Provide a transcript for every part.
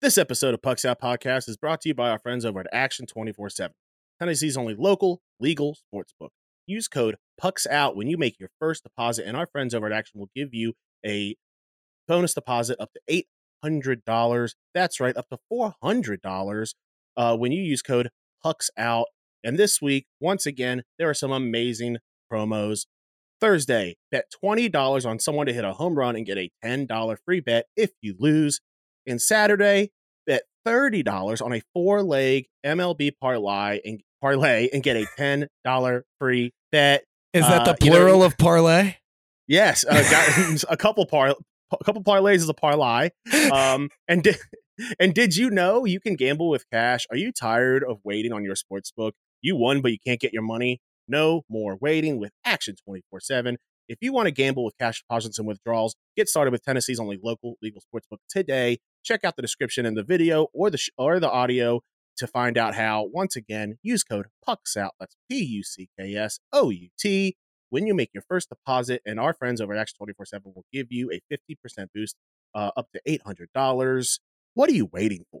This episode of Pucks Out Podcast is brought to you by our friends over at Action 24 7, Tennessee's only local, legal sports book. Use code Pucks Out when you make your first deposit, and our friends over at Action will give you a bonus deposit up to $800. That's right, up to $400 uh, when you use code Pucks Out. And this week, once again, there are some amazing promos. Thursday, bet $20 on someone to hit a home run and get a $10 free bet if you lose. And Saturday, bet $30 on a four leg MLB parlay and parlay and get a $10 free bet. Is that the Uh, you know- plural of parlay? Yes, uh, got a couple par a couple parlays is a parlay. Um, and did, and did you know you can gamble with cash? Are you tired of waiting on your sports book? You won, but you can't get your money. No more waiting with Action twenty four seven. If you want to gamble with cash deposits and withdrawals, get started with Tennessee's only local legal sportsbook today. Check out the description in the video or the sh- or the audio to find out how. Once again, use code PUCKS out. That's P U C K S O U T when you make your first deposit, and our friends over at Action 24 7 will give you a 50% boost uh, up to $800. What are you waiting for?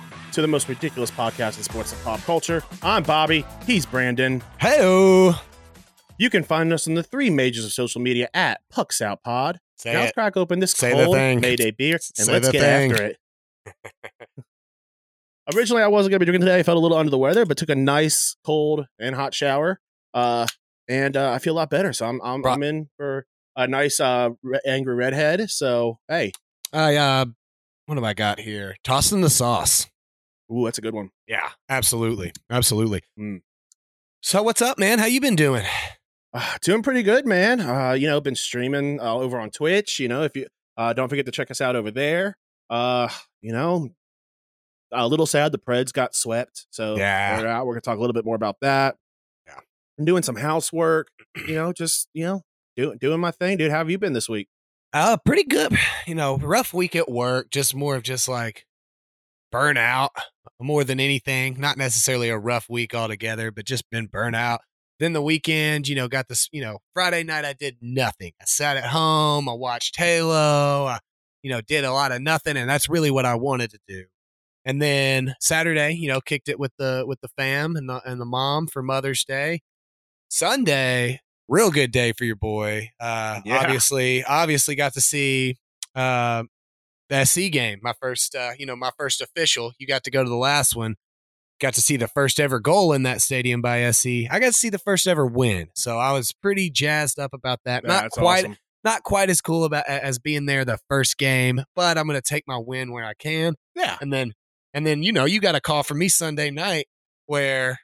to the most ridiculous podcast in sports and pop culture. I'm Bobby. He's Brandon. Hey, You can find us on the three majors of social media at Pucks Out Pod. say now let's crack open this Say cold. Mayday beer and Say let's get thing. after it. Originally, I wasn't going to be drinking today. I felt a little under the weather, but took a nice cold and hot shower, uh, and uh, I feel a lot better. So I'm I'm, Bro- I'm in for a nice uh, re- angry redhead. So hey, I uh, what have I got here? Tossing the sauce. Ooh, that's a good one. Yeah, absolutely, absolutely. Mm. So what's up, man? How you been doing? Uh, doing pretty good, man. Uh, you know, been streaming uh, over on Twitch. You know, if you uh, don't forget to check us out over there. Uh, you know, a little sad the Preds got swept, so Yeah. we're out. We're gonna talk a little bit more about that. Yeah. I'm doing some housework. You know, just you know, doing doing my thing, dude. How have you been this week? Uh, pretty good. You know, rough week at work. Just more of just like burnout more than anything. Not necessarily a rough week altogether, but just been burnout. Then the weekend, you know, got this. You know, Friday night I did nothing. I sat at home. I watched Halo. I, you know, did a lot of nothing, and that's really what I wanted to do. And then Saturday, you know, kicked it with the with the fam and the and the mom for Mother's Day. Sunday, real good day for your boy. Uh, Yeah. Obviously, obviously got to see uh, the SC game. My first, uh, you know, my first official. You got to go to the last one. Got to see the first ever goal in that stadium by SC. I got to see the first ever win, so I was pretty jazzed up about that. Not quite, awesome. not quite as cool about as being there the first game, but I'm going to take my win where I can Yeah, and then and then you know you got a call from me Sunday night where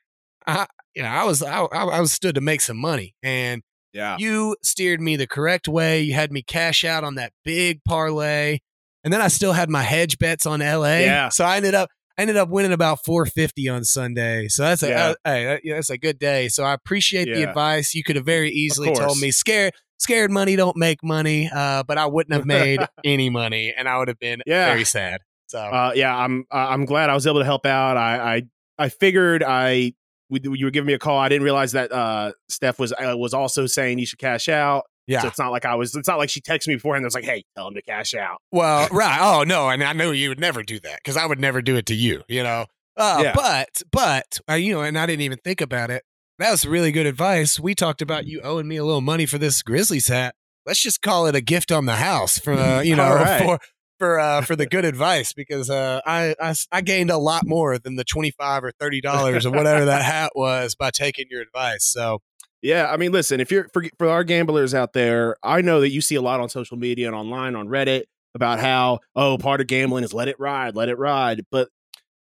I you know I was I, I I was stood to make some money and yeah. you steered me the correct way. You had me cash out on that big parlay, and then I still had my hedge bets on LA. Yeah. so I ended up. I ended up winning about 450 on Sunday. So that's a Yeah. uh, hey, that's a good day. So I appreciate the advice. You could have very easily told me scared scared money don't make money, uh, but I wouldn't have made any money and I would have been Yeah. very sad. So Uh, yeah, I'm uh, I'm glad I was able to help out. I I, I figured I we, you were giving me a call. I didn't realize that uh, Steph was uh, was also saying you should cash out. Yeah. So it's not like I was. It's not like she texted me beforehand. and was like, "Hey, tell him to cash out." Well, right. Oh no, and I knew you would never do that because I would never do it to you. You know. Uh, Yeah. But but uh, you know, and I didn't even think about it. That was really good advice. We talked about you owing me a little money for this Grizzlies hat. Let's just call it a gift on the house for uh, you know right. for for uh, for the good advice because uh, I gained a lot more than the twenty five or thirty dollars or whatever that hat was by taking your advice. So Yeah, I mean, listen, if you're for, for our gamblers out there, I know that you see a lot on social media and online on Reddit about how oh, part of gambling is let it ride, let it ride. But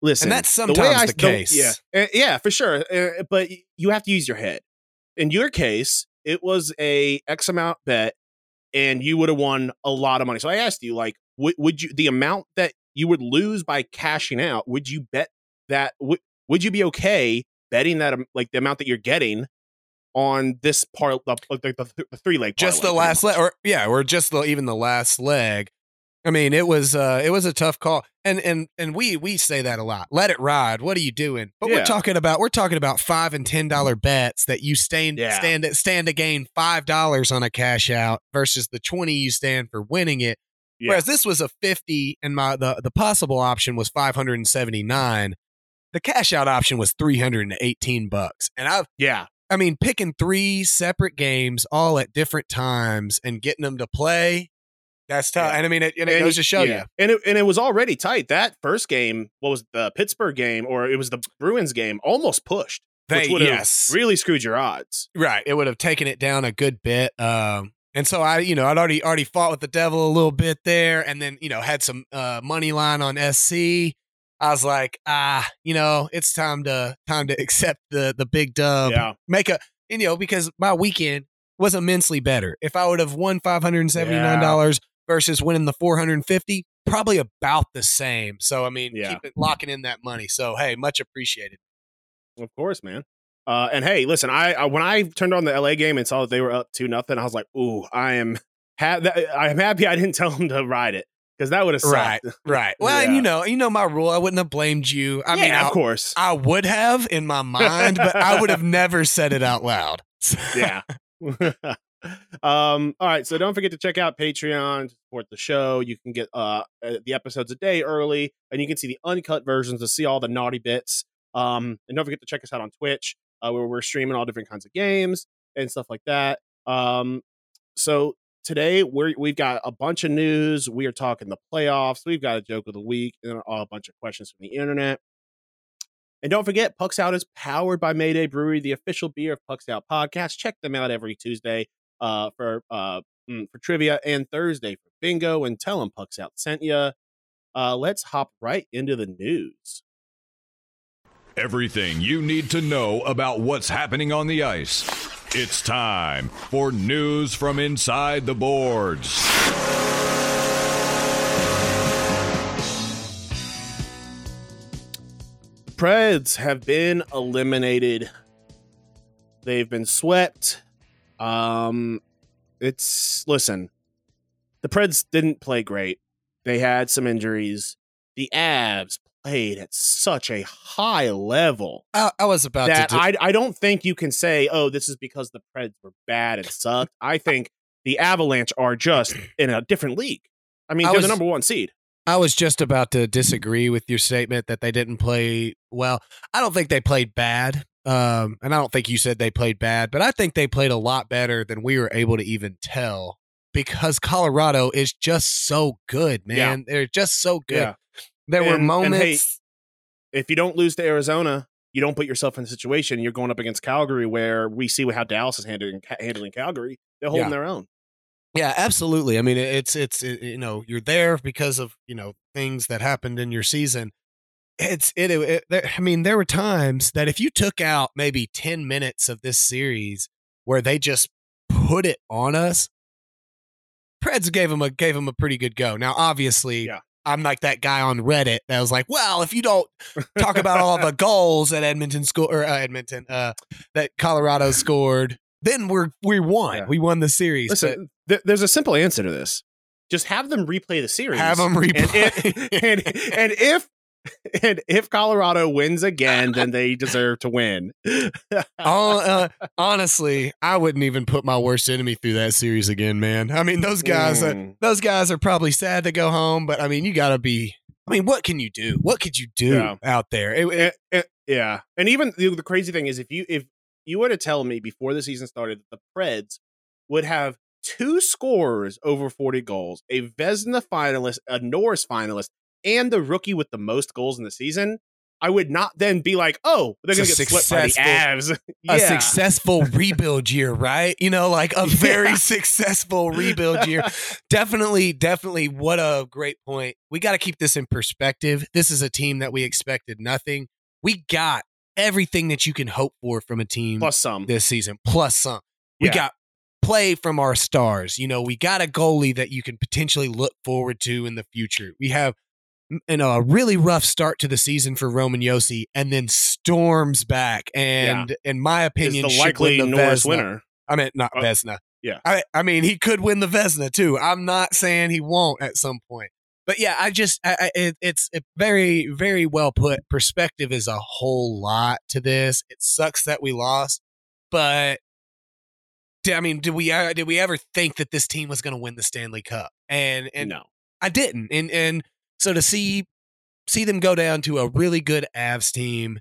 listen, And that's way sometimes I- the case. yeah, uh, yeah, for sure. Uh, but you have to use your head. In your case, it was a X amount bet, and you would have won a lot of money. So I asked you, like, would, would you the amount that you would lose by cashing out? Would you bet that? Would, would you be okay betting that um, like the amount that you're getting on this part, the, the, the, the three leg, just the last leg, or yeah, or just the, even the last leg. I mean, it was uh, it was a tough call, and and and we we say that a lot. Let it ride. What are you doing? But Yeah. we're talking about we're talking about five and ten dollar bets that you stand Yeah. stand stand to gain five dollars on a cash out versus the twenty you stand for winning it. Yeah. Whereas this was a fifty, and my the the possible option was five hundred and seventy nine. The cash out option was three hundred and eighteen bucks, and I've Yeah, I mean, picking three separate games all at different times and getting them to play, that's tough. Yeah. And I mean, it, and it And goes to show yeah. you. and it and it was already tight. That first game, what was the Pittsburgh game, or it was the Bruins game, almost pushed, which They, have yes. really screwed your odds. Right. It would have taken it down a good bit. Um, and so I, you know, I'd already already fought with the devil a little bit there, and then you know had some uh, money line on SC. I was like, ah, you know, it's time to time to accept the the big dub. yeah, Make a, you know, because my weekend was immensely better. If I would have won five hundred and seventy nine dollars versus winning the four hundred and fifty, probably about the same. So I mean, Yeah. keep it locking in that money. So hey, much appreciated. of course, man. Uh, and hey, listen, I, I when I turned on the LA game and saw that they were up two nothing, I was like, ooh, I am ha- that, I'm happy I didn't tell them to ride it because that would have sucked. Right, right. Well, and you know, you know my rule. I wouldn't have blamed you. I yeah, mean, I, of course. I would have in my mind, but I would have never said it out loud. yeah. um, all right. So don't forget to check out Patreon to support the show. You can get uh uh, the episodes a day early, and you can see the uncut versions to see all the naughty bits. Um, and don't forget to check us out on Twitch, uh, where we're streaming all different kinds of games and stuff like that. Um, so today we're we've got a bunch of news. We are talking the playoffs. We've got a joke of the week and a bunch of questions from the internet. And don't forget, Pucks Out is powered by Mayday Brewery, the official beer of Pucks Out podcast. Check them out every Tuesday uh, for uh, mm, for trivia and Thursday for bingo. And tell them Pucks Out sent you. Uh, let's hop right into the news. Everything you need to know about what's happening on the ice. It's time for news from inside the boards. Preds have been eliminated. They've been swept. Um, it's listen. The Preds didn't play great. They had some injuries. The Avs played at such a high level I, I was about that to. Do, I I don't think you can say, oh, this is because the Preds were bad and sucked. I think the Avalanche are just in a different league. I mean, I they're was- the number one seed. I was just about to disagree with your statement that they didn't play well. I don't think they played bad. Um, and I don't think you said they played bad, but I think they played a lot better than we were able to even tell because Colorado is just so good, man. They're just so good. Yeah. There were And- and moments. hey, If you don't lose to Arizona, you don't put yourself in a situation. You're going up against Calgary, where we see how Dallas is handling handling Calgary. They're holding Yeah. their own. Yeah, absolutely. I mean, it's it's it, you know you're there because of you know things that happened in your season. It's it, it, it- there, I mean, there were times that if you took out maybe ten minutes of this series where they just put it on us, Preds gave them a gave them a pretty good go. Now, obviously, Yeah. I'm like that guy on Reddit that was like, well, if you don't talk about all the goals that Edmonton score or uh, Edmonton uh, that Colorado scored, then we're we won. Yeah. We won the series. Listen, th- there's a simple answer to this. Just have them replay the series. Have them And, replay. if- and, and if and if Colorado wins again, then they deserve to win. Hon- uh, honestly, I wouldn't even put my worst enemy through that series again, man. I mean, those guys, uh, Mm. those guys are probably sad to go home, but I mean, you got to be. I mean, what can you do? What could you do Yeah. out there? It- it- Eh, eh, yeah, and even the, the crazy thing is, if you if you were to tell me before the season started that the Preds would have two scorers over forty goals, a Vezina finalist, a Norris finalist, and the rookie with the most goals in the season, I would not then be like, oh, they're going to get swept by the Avs. a successful rebuild year, right? You know, like a very Yeah. successful rebuild year. definitely, definitely. What a great point. We got to keep this in perspective. This is a team that we expected nothing. We got everything that you can hope for from a team Plus some. this season, plus some. We Yeah. got play from our stars. You know, we got a goalie that you can potentially look forward to in the future. We have you know, a really rough start to the season for Roman Josi, and then storms back. And in my Is opinion, the likely the Norris Vezina. winner. I mean, not Uh, Vezina. yeah. I, I mean, he could win the Vezina too. I'm not saying he won't at some point. But yeah, I just, I, it, it's it very, very well put. Perspective is a whole lot to this. It sucks that we lost, but I mean, did we, uh, did we ever think that this team was going to win the Stanley Cup? And, and no. I didn't. And and so to see see them go down to a really good Avs team,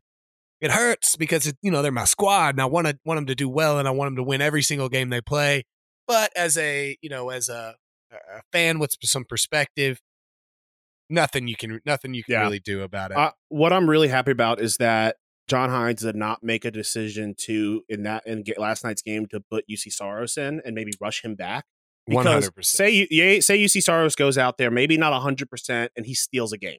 it hurts because it, you know they're my squad, and I want to want them to do well, and I want them to win every single game they play. But as a you know as a, a fan with some perspective, nothing you can nothing you can Yeah. really do about it. Uh, what I'm really happy about is that John Hynes did not make a decision to in that in last night's game to put Juuse Saros in and maybe rush him back. Because hundred percent. Say you yeah, say Juuse Saros goes out there, maybe not hundred percent, and he steals a game.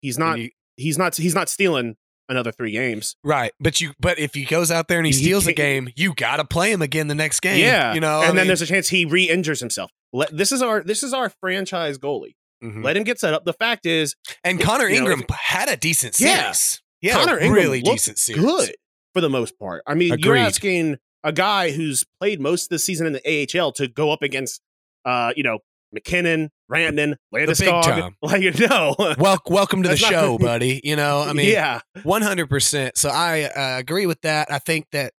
He's not. he's not. He's not stealing another three games. Right, but you but if he goes out there and he He steals a game, you got to play him again the next game. yeah, you know, and I then mean- there's a chance he re-injures himself. Let, this is our this is our franchise goalie. Mhm. Let him get set up. The fact is, and Connor you know, Ingram had a decent Yeah. series. Yeah, Connor Ingram really decent series. good for the most part. I mean, you're asking a guy who's played most of the season in the AHL to go up against, uh, you know, MacKinnon, Brandon, big Landeskog. Like, no. Well, welcome to the That's not- show, buddy. You know, I mean, yeah, one hundred percent. So I uh, agree with that. I think that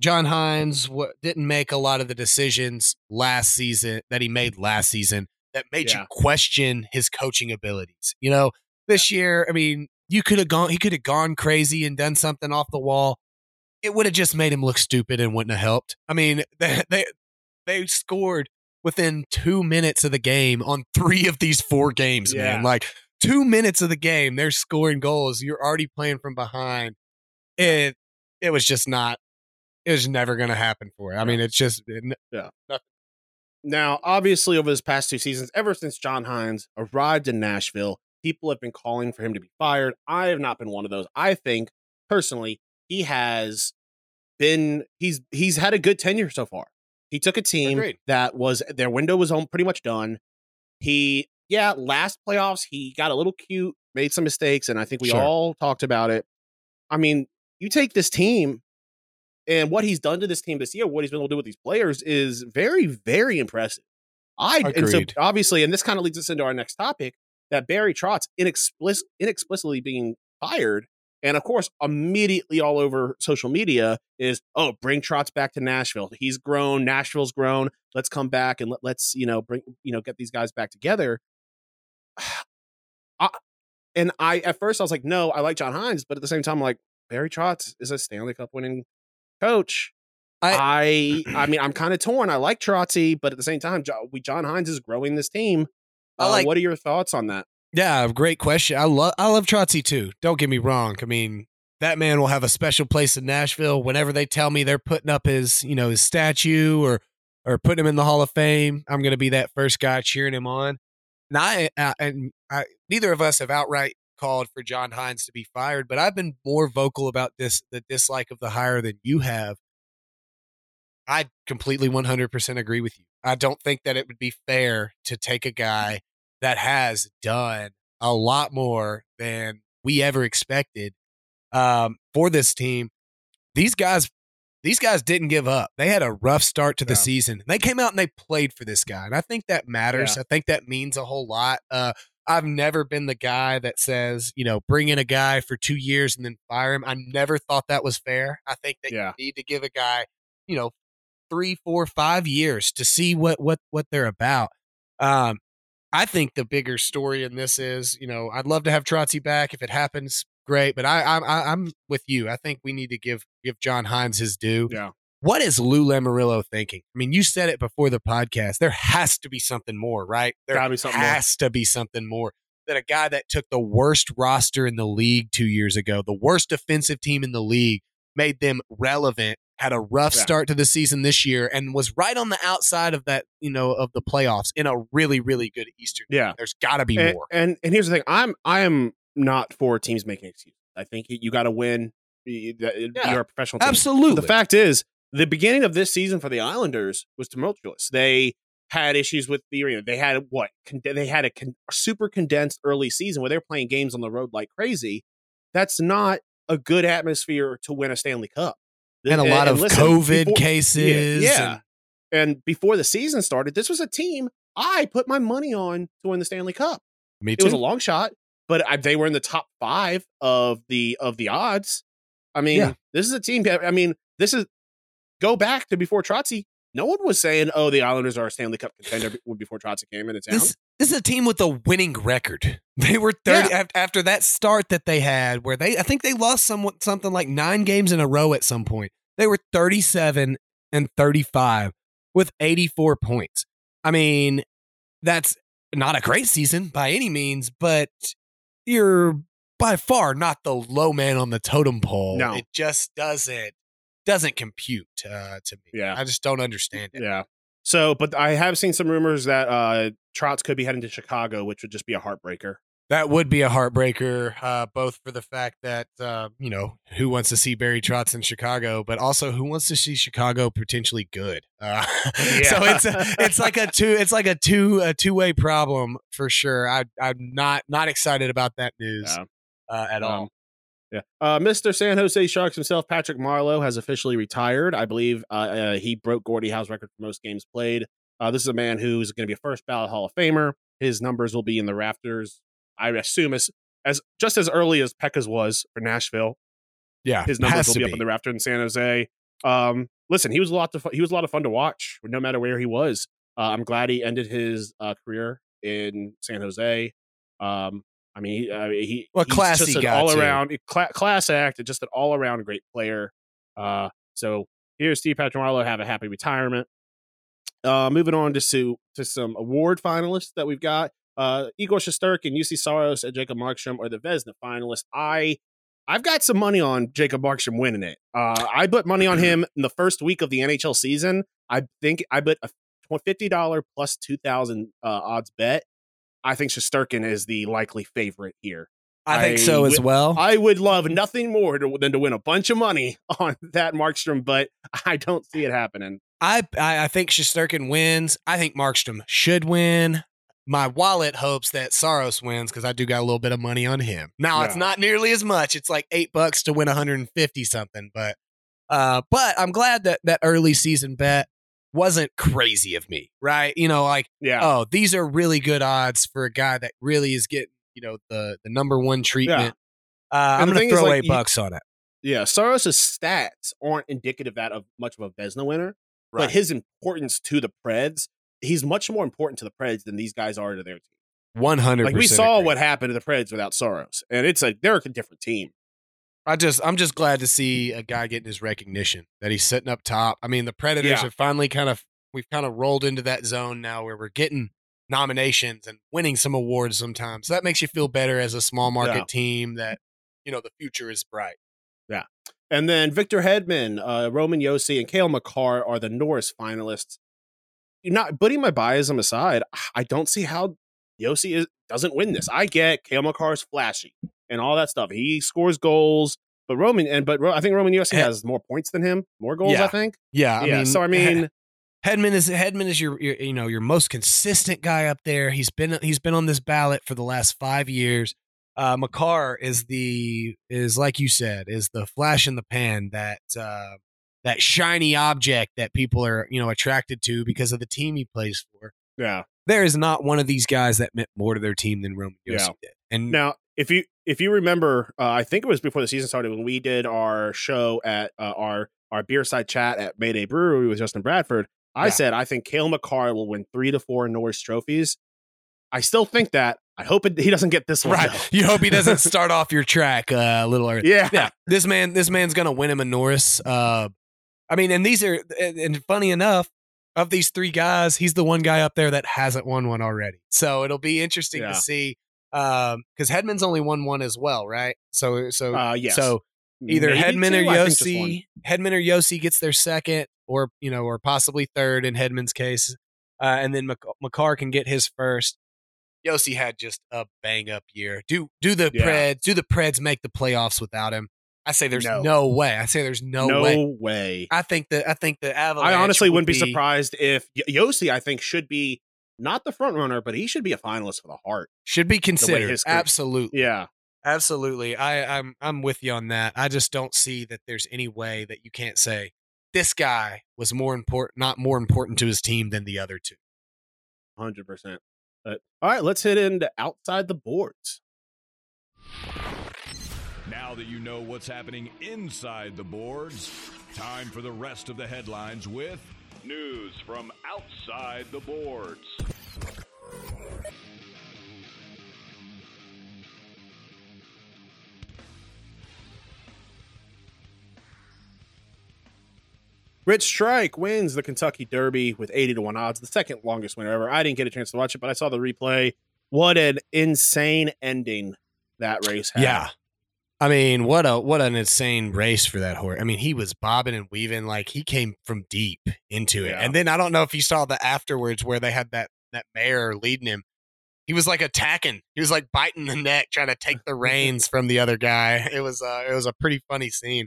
John Hynes w- didn't make a lot of the decisions last season that he made last season that made Yeah. you question his coaching abilities. You know, this year, I mean, you could have gone, he could have gone crazy and done something off the wall. It would have just made him look stupid and wouldn't have helped. I mean, they they, they scored within two minutes of the game on three of these four games, man. Like two minutes of the game, they're scoring goals. You're already playing from behind. It it was just not. It was never going to happen for it. I mean, it's just it, Now, obviously, over this past two seasons, ever since John Hynes arrived in Nashville, people have been calling for him to be fired. I have not been one of those. I think personally, he has been he's he's had a good tenure so far. He took a team Agreed. that was their window was on pretty much done. He yeah, last playoffs he got a little cute, made some mistakes, and I think we Sure. all talked about it. I mean, you take this team and what he's done to this team this year, what he's been able to do with these players is very, very impressive. I and so obviously, and this kind of leads us into our next topic that Barry Trotz inexplic- inexplicably being fired, and of course, immediately all over social media is, oh, bring Trotz back to Nashville. He's grown, Nashville's grown. Let's come back and let, let's you know bring you know get these guys back together. I, and I at first I was like, no, I like John Hynes, but at the same time, I'm like Barry Trotz is a Stanley Cup winning coach. I I, mean I'm kind of torn. I like Trotzy, but at the same time, Jo- we John Hynes is growing this team. Uh, like- what are your thoughts on that? Yeah, great question. I love I love Trotzy too. Don't get me wrong. I mean, that man will have a special place in Nashville. Whenever they tell me they're putting up his, you know, his statue or or putting him in the Hall of Fame, I'm going to be that first guy cheering him on. And I uh, and I, neither of us have outright called for John Hynes to be fired, but I've been more vocal about this the dislike of the hire than you have. I completely 100% agree with you. I don't think that it would be fair to take a guy that has done a lot more than we ever expected um, for this team. These guys, these guys didn't give up. They had a rough start to the Yeah. season. They came out and they played for this guy, and I think that matters. I think that means a whole lot. Uh, I've never been the guy that says, you know, bring in a guy for two years and then fire him. I never thought that was fair. I think that Yeah. you need to give a guy, you know, three, four, five years to see what what what they're about. Um, I think the bigger story in this is, you know, I'd love to have Trotzy back if it happens. Great, but I, I, I'm with you. I think we need to give give John Hynes his due. Yeah. What is Lou Lamoriello thinking? I mean, you said it before the podcast. There has to be something more, right? There Gotta be something more. has to be something more. than a guy that took the worst roster in the league two years ago, the worst defensive team in the league, made them relevant, had a rough Yeah. start to the season this year, and was right on the outside of that, you know, of the playoffs in a really, really good Eastern. Yeah. There's got to be and, more. and and here's the thing i'm i am not for teams making excuses i think you, you got to win You- you- Yeah, you're a professional team. Absolutely. the fact is the beginning of this season for the islanders was tumultuous they had issues with the arena. They had what? Con- they had a con- super condensed early season where they're playing games on the road like crazy. That's not a good atmosphere to win a Stanley Cup. And a lot of listen, COVID before- cases. Yeah, yeah. and- And before the season started, this was a team I put my money on to win the Stanley Cup. me too. It was a long shot, but I, they were in the top five of the of the odds. I mean, Yeah. this is a team. I mean, this is go back to before Trotzy. No one was saying, "Oh, the Islanders are a Stanley Cup contender" before Trotzy came into town. This, this is a team with a winning record. They were 30 af- after that start that they had, where they I think they lost somewhat something like nine games in a row at some point. They were 37 and 35 with 84 points. I mean, that's not a great season by any means, but you're by far not the low man on the totem pole. No. It just doesn't doesn't compute uh, to me. Yeah. I just don't understand it. yeah. So, but I have seen some rumors that uh Trotz could be heading to Chicago, which would just be a heartbreaker. That would be a heartbreaker, uh, both for the fact that uh, you know who wants to see Barry Trotz in Chicago, but also who wants to see Chicago potentially good. Uh, So it's a, it's like a two it's like a two a two way problem for sure. I I'm not not excited about that news Yeah. uh, at Um, all. Yeah. Uh, Mr. San Jose Sharks himself, Patrick Marleau, has officially retired. I believe uh, uh, he broke Gordie Howe's record for most games played. Uh, this is a man who's going to be a first ballot Hall of Famer. His numbers will be in the rafters. I assume as as just as early as Pekka's was for Nashville. Yeah, His numbers will to be, up in the rafter in San Jose. Um, listen, he was a lot of fu- he was a lot of fun to watch, no matter where he was. Uh, I'm glad he ended his uh, career in San Jose. Um, I mean, he, uh, he Well, he's classy just an guy, all around cla- class act, and just an all around great player. Uh, so here's Steve Patrick Marleau have a happy retirement. Uh, moving on to to, to some award finalists that we've got. Uh, Igor Shesterkin, Juuse Saros, and Jacob Markstrom are the Vezina finalists. I I've got some money on Jacob Markstrom winning it. Uh, I put money on him in the first week of the NHL season. I think I bet a fifty dollar plus two thousand uh, odds bet. I think Shesterkin is the likely favorite here. I think I so as well. I would love nothing more to, than to win a bunch of money on that Markstrom, but I don't see it happening. I, I think Shesterkin wins. I think Markstrom should win. My wallet hopes that Saros wins because I do got a little bit of money on him. Now it's not nearly as much. It's like eight bucks to win 150 something, but uh, but I'm glad that that early season bet wasn't crazy of me, right? You know, like Yeah, oh, these are really good odds for a guy that really is getting you know the the number one treatment. Uh, I'm And the gonna thing is, throw like, eight bucks on it. yeah. Saros's stats aren't indicative that of much of a Vezina winner, but his importance to the Preds, he's much more important to the Preds than these guys are to their team. One hundred. Like we saw what happened to the Preds without Saros, and it's a they're a different team. I just I'm just glad to see a guy getting his recognition that he's sitting up top. I mean, the Predators Yeah. have finally kind of we've kind of rolled into that zone now where we're getting nominations and winning some awards sometimes. So that makes you feel better as a small market Yeah. team that you know the future is bright. Yeah. And then Victor Hedman, uh, Roman Josi, and Cale Makar are the Norris finalists. You're not putting my biasm aside. I don't see how Josi is, doesn't win this. I get Cale Makar's flashy and all that stuff. He scores goals, but Roman and but I think Roman Josi has more points than him, more goals. Yeah. I think. Yeah, I yeah. mean, so I mean, Hedman is Hedman is your, your you know your most consistent guy up there. He's been he's been on this ballot for the last five years. Uh, Makar is the is like you said is the flash in the pan that uh, that shiny object that people are you know attracted to because of the team he plays for. yeah. There is not one of these guys that meant more to their team than Roman Josi Yeah. did. And Now, if you if you remember, uh, I think it was before the season started when we did our show at uh, our our beer side chat at Mayday Brewery with Justin Bradford. I Yeah. said I think Cale Makar will win three to four Norris trophies. I still think that. I hope it, he doesn't get this one. right, though. you hope he doesn't start off your track uh, a little early. Yeah. yeah, this man, this man's gonna win him a Norris. Uh, I mean, and these are, and, funny enough, of these three guys, he's the one guy up there that hasn't won one already. So it'll be interesting Yeah. to see, um, because Hedman's only won one as well, right? So, so, Uh, yes. so either Maybe Hedman two? or. Josi, Hedman or Josi gets their second, or you know, or possibly third in Hedman's case, uh, and then Mc- Makar can get his first. Josi had just a bang up year. Do do the Yeah. Preds do the Preds make the playoffs without him? I say there's No. no, way. I say there's no, no way. No way. I think that I think the Avalanche. I honestly would wouldn't be, surprised if Josi, I think, should be not the front runner, but he should be a finalist for the Heart. Should be considered. his career- Absolutely. Yeah, Absolutely. I, I'm I'm with you on that. I just don't see that there's any way that you can't say this guy was more important not more important to his team than the other two. hundred percent. But all right, let's hit into outside the boards. Now that you know what's happening inside the boards, time for the rest of the headlines with news from outside the boards. Rich Strike wins the Kentucky Derby with 80 to 1 odds, the second longest winner ever. I didn't get a chance to watch it, but I saw the replay. What an insane ending that race had. Yeah. I mean, what a what an insane race for that horse. I mean, he was bobbing and weaving like he came from deep into it. Yeah. And then I don't know if you saw the afterwards where they had that that mare leading him. He was like attacking. He was like biting the neck, trying to take the reins from the other guy. It was uh, it was a pretty funny scene.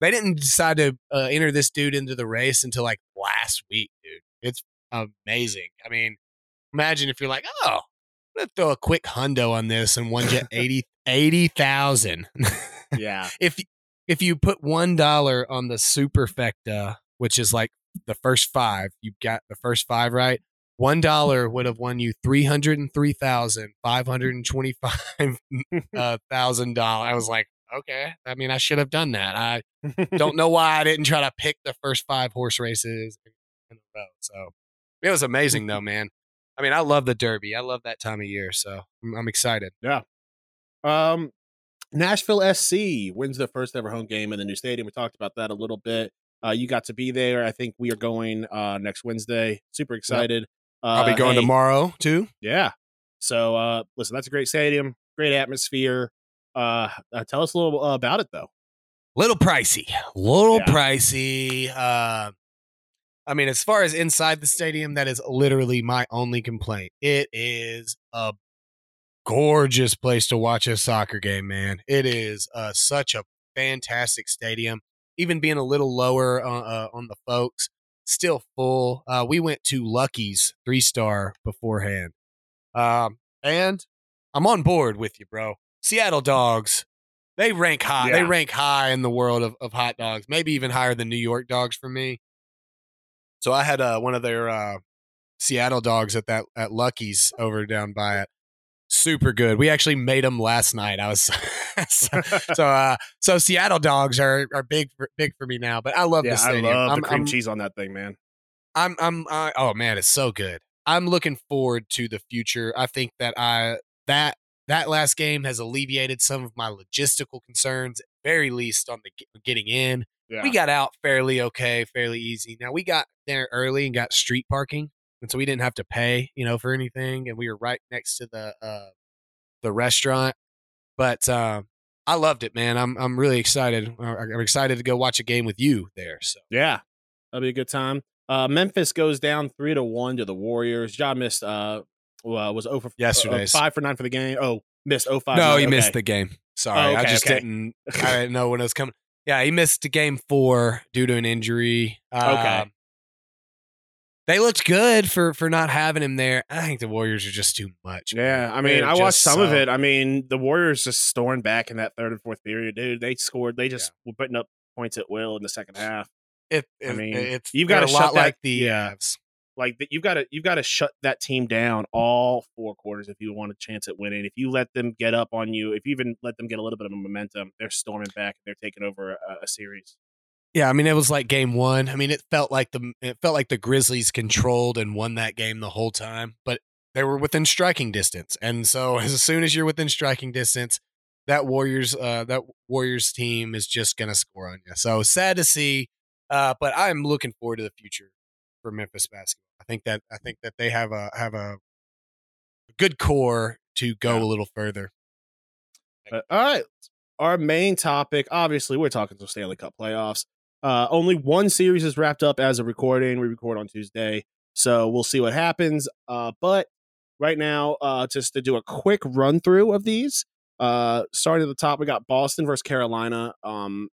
They didn't decide to uh, enter this dude into the race until like last week, dude. It's amazing. I mean, imagine if you're like, oh, I'm gonna throw a quick hundo on this and one jet 80 80,000. Yeah. if if you put one dollar on the superfecta, which is like the first five, you got the first five right. One dollar would have won you three hundred and three thousand five hundred and twenty-five uh, dollars. I was like, okay. I mean, I should have done that. I don't know why I didn't try to pick the first five horse races in a row. So it was amazing, though, man. I mean, I love the Derby. I love that time of year, so I'm, I'm excited. Um, Nashville SC wins their first ever home game in the new stadium. We talked about that a little bit. Uh, you got to be there. I think we are going uh, next Wednesday. Super excited. Uh, I'll be going hey, tomorrow too. Yeah. So, uh, listen, that's a great stadium, great atmosphere. Uh, uh, tell us a little about it, though. little pricey little Yeah. pricey uh i mean as far as inside the stadium that is literally my only complaint it is a gorgeous place to watch a soccer game man it is uh such a fantastic stadium even being a little lower uh, uh, on the folks still full uh we went to lucky's three star beforehand um and i'm on board with you bro seattle dogs they rank high. They rank high in the world of, of hot dogs, maybe even higher than New York dogs for me. So I had uh, one of their uh, Seattle dogs at that at Lucky's over down by it. Super good. We actually made them last night. I was so so, uh, so Seattle dogs are are big for, big for me now. But I love yeah, the I stadium. love I'm, the cream I'm- cheese on that thing, man. I'm I'm I, oh man, it's so good. I'm looking forward to the future. I think that I that that last game has alleviated some of my logistical concerns, very least on the getting in. Yeah. We got out fairly okay, fairly easy. Now we got there early and got street parking, and so we didn't have to pay, you know, for anything, and we were right next to the uh the restaurant. But um I loved it, man. I'm I'm really excited. Uh, I'm excited to go watch a game with you there. So Yeah, that'll be a good time. Uh, Memphis goes down three to one to the Warriors. John missed. Uh, was over Yesterday's. five for nine for the game. Oh, missed. Oh five. No, nine. he Okay. missed the game. Sorry, Oh, I just okay. didn't. I didn't know when it was coming. Yeah, he missed the game four due to an injury. Okay. They looked good for for not having him there. I think the Warriors are just too much. man. Yeah, I mean, They're I watched some of it. I mean, the Warriors just stormed back in that third and fourth period, dude. They scored. They just were putting up points at will in the second half. It, I mean, it's you've gotta a lot that- like the yeah. Avs. Like that, you've got to you've got to shut that team down all four quarters if you want a chance at winning. If you let them get up on you, if you even let them get a little bit of a momentum, they're storming back. They're taking over a, a series. Yeah, I mean it was like game one. I mean it felt like the it felt like the Grizzlies controlled and won that game the whole time, but they were within striking distance. And so as soon as you're within striking distance, that Warriors uh that Warriors team is just gonna score on you. So sad to see. Uh but I'm looking forward to the future for Memphis basketball. I think that I think that they have a have a good core to go Yeah. a little further. Uh, all right. Our main topic, obviously, we're talking some Stanley Cup playoffs. Uh, only one series is wrapped up as a recording. We record on Tuesday, so we'll see what happens. Uh, but right now, uh, just to do a quick run through of these, Uh, starting at the top, we got Boston versus Carolina. Um,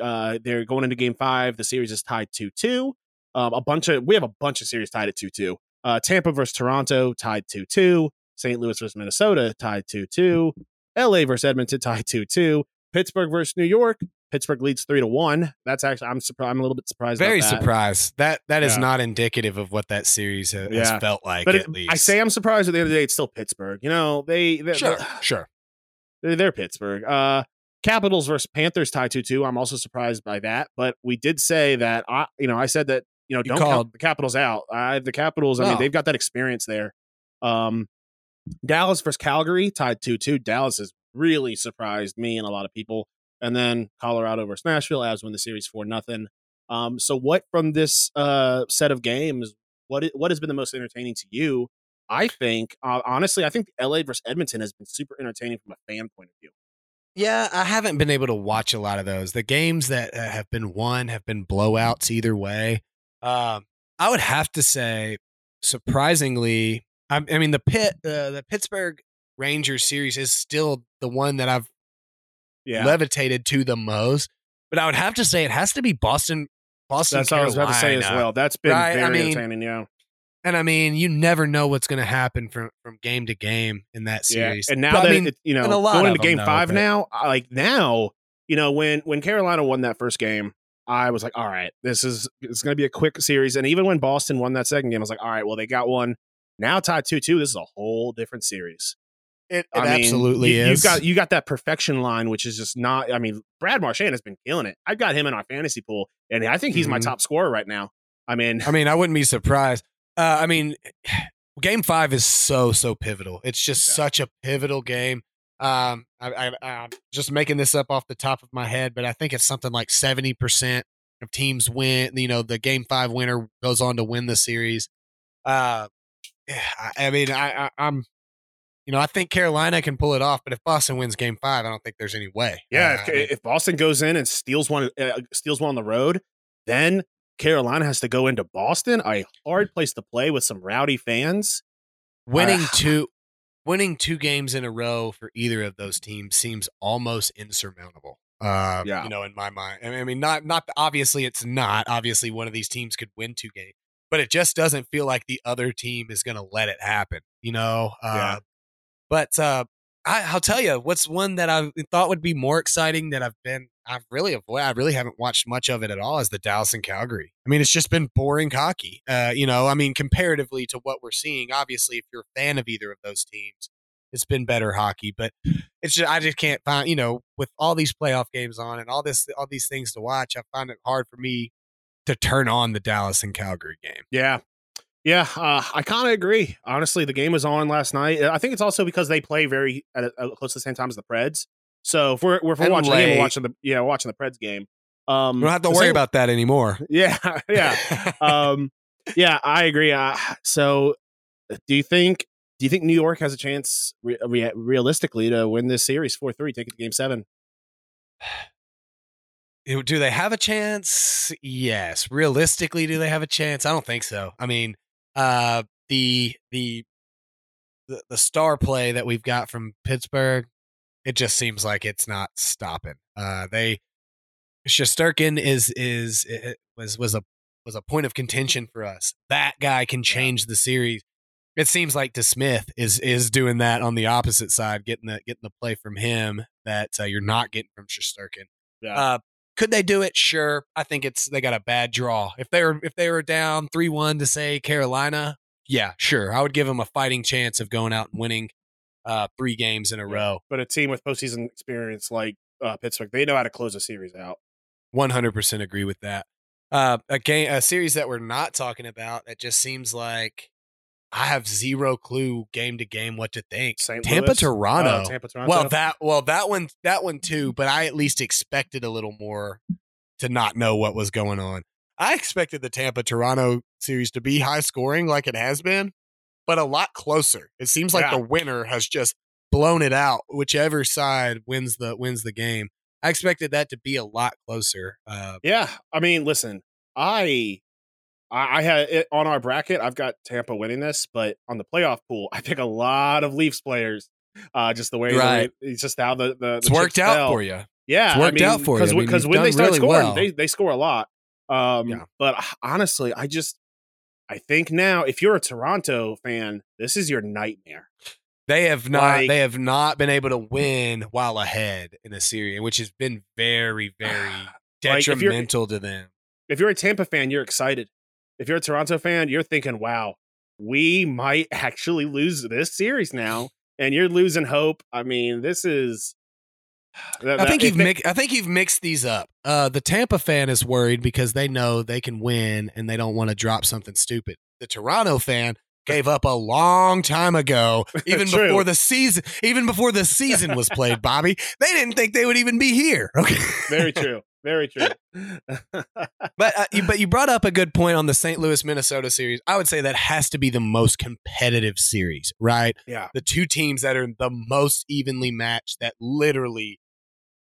uh, they're going into Game Five. The series is tied two two. Um, a bunch of we have a bunch of series tied at two two. Uh, Tampa versus Toronto tied two two. St. Louis versus Minnesota tied two two. L.A. versus Edmonton tied two two. Pittsburgh versus New York. Pittsburgh leads three to one. That's actually I'm surprised. I'm a little bit surprised. Very about that. surprised. That that is Yeah. not indicative of what that series has Yeah. felt like. But at it- least I say I'm surprised. At the end of the day, it's still Pittsburgh. You know, they they sure, sure. they're, they're Pittsburgh. Uh, Capitals versus Panthers tie two two. I'm also surprised by that. But we did say that I, you know, I said that you know You don't count the Capitals out. I, the Capitals. I mean, they've got that experience there. Um, Dallas versus Calgary tied two two. Dallas has really surprised me and a lot of people. And then Colorado versus Nashville. Avs win the series for nothing. Um, so what from this uh set of games? What what has been the most entertaining to you? I think, uh, honestly, I think LA versus Edmonton has been super entertaining from a fan point of view. Yeah, I haven't been able to watch a lot of those. The games that uh, have been won have been blowouts either way. Um, I would have to say, surprisingly, I, I mean the pit, uh, the Pittsburgh Rangers series is still the one that I've Yeah, levitated to the most. But I would have to say it has to be Boston. Boston. that's what I was about to say as well. That's been Right, I very mean, entertaining. Yeah, And I mean, you never know what's going to happen from from game to game in that yeah. series. And now But, that I mean, it, you know going into Game Five now, like now, you know when when Carolina won that first game, I was like, all right, this is it's going to be a quick series. And even when Boston won that second game, I was like, all right, well they got one. Now tied two two. This is a whole different series. It, it I mean, absolutely you, is. You've got you got that perfection line, which is just not. I mean, Brad Marchand has been killing it. I've got him in our fantasy pool, and I think he's my Mhm. top scorer right now. I mean, I mean, I wouldn't be surprised. Uh, I mean, game five is so so pivotal. It's just Yeah. such a pivotal game. Um, I, I, I'm just making this up off the top of my head, but I think it's something like seventy percent of teams win. You know, the game five winner goes on to win the series. Uh, I, I mean, I, I, I'm, you know, I think Carolina can pull it off, but if Boston wins game five, I don't think there's any way. yeah, Uh, if, I mean, if Boston goes in and steals one, uh, steals one on the road, then Carolina has to go into Boston, a hard place to play with some rowdy fans. winning Uh, two winning two games in a row for either of those teams seems almost insurmountable uh Yeah. you know in my mind I mean, I mean not not obviously it's not obviously one of these teams could win two games but it just doesn't feel like the other team is going to let it happen you know uh Yeah. But uh I, I'll tell you what's one that I thought would be more exciting that I've been I've really avoided. I really haven't watched much of it at all. Is the Dallas and Calgary? I mean, it's just been boring hockey. Uh, you know, I mean, comparatively to what we're seeing, obviously, if you're a fan of either of those teams, it's been better hockey. But it's just I just can't find. You know, with all these playoff games on and all this all these things to watch, I find it hard for me to turn on the Dallas and Calgary game. Yeah. Yeah, uh, I kind of agree. Honestly, the game was on last night. I think it's also because they play very at a, at close to the same time as the Preds. So if we're, if we're And watching the game, we're watching the yeah, we're watching the Preds game. Um, We don't have to worry same- about that anymore. Yeah, yeah, um, yeah. I agree. Uh, so, do you think do you think New York has a chance re- re- realistically to win this series four three, take it to Game Seven? Do they have a chance? Yes. Realistically, do they have a chance? I don't think so. I mean, uh, the the the, the star play that we've got from Pittsburgh, it just seems like it's not stopping. Uh, they Shesterkin is is it was was a was a point of contention for us. That guy can change the series. It seems like DeSmith is is doing that on the opposite side, getting the getting the play from him that uh, you're not getting from Shesterkin. Yeah, Uh, could they do it? Sure. I think it's they got a bad draw. If they were if they were down three one to say Carolina, yeah, sure. I would give them a fighting chance of going out and winning uh, three games in a row. but a team with postseason experience like uh, Pittsburgh, they know how to close a series out. One hundred percent agree with that. Uh, a game, a series that we're not talking about. That just seems like I have zero clue game to game what to think. St. Tampa? Toronto. Uh, Tampa Toronto. Well, that well that one that one too, but I at least expected a little more to not know what was going on. I expected the Tampa Toronto series to be high scoring like it has been, but a lot closer. It seems like Yeah. the winner has just blown it out. Whichever side wins the wins the game. I expected that to be a lot closer. Uh, Yeah, I mean, listen, I, I, I had it on our bracket. I've got Tampa winning this, but on the playoff pool, I pick a lot of Leafs players Uh, just the way, Right. the way- it's just how the the, It's worked out for you. Yeah, It's worked out for you. I mean, because when they start really scoring, well. they they score a lot. Um, Yeah. but honestly, I just I think now if you're a Toronto fan, this is your nightmare. They have not. Like- they have not been able to win while ahead in a series, which has been very, very Like, detrimental to them. If you're a Tampa fan, you're excited. If you're a Toronto fan, you're thinking, "Wow, we might actually lose this series now," and you're losing hope. I mean, this is. I think you've mix, I think you've mixed these up. Uh, the Tampa fan is worried because they know they can win and they don't want to drop something stupid. The Toronto fan gave up a long time ago, even before the season, even before the season was played. Bobby, they didn't think they would even be here. Okay, very true. Very true. but uh, you, but you brought up a good point on the St. Louis Minnesota series. I would say that has to be the most competitive series, right? yeah. the two teams that are the most evenly matched that literally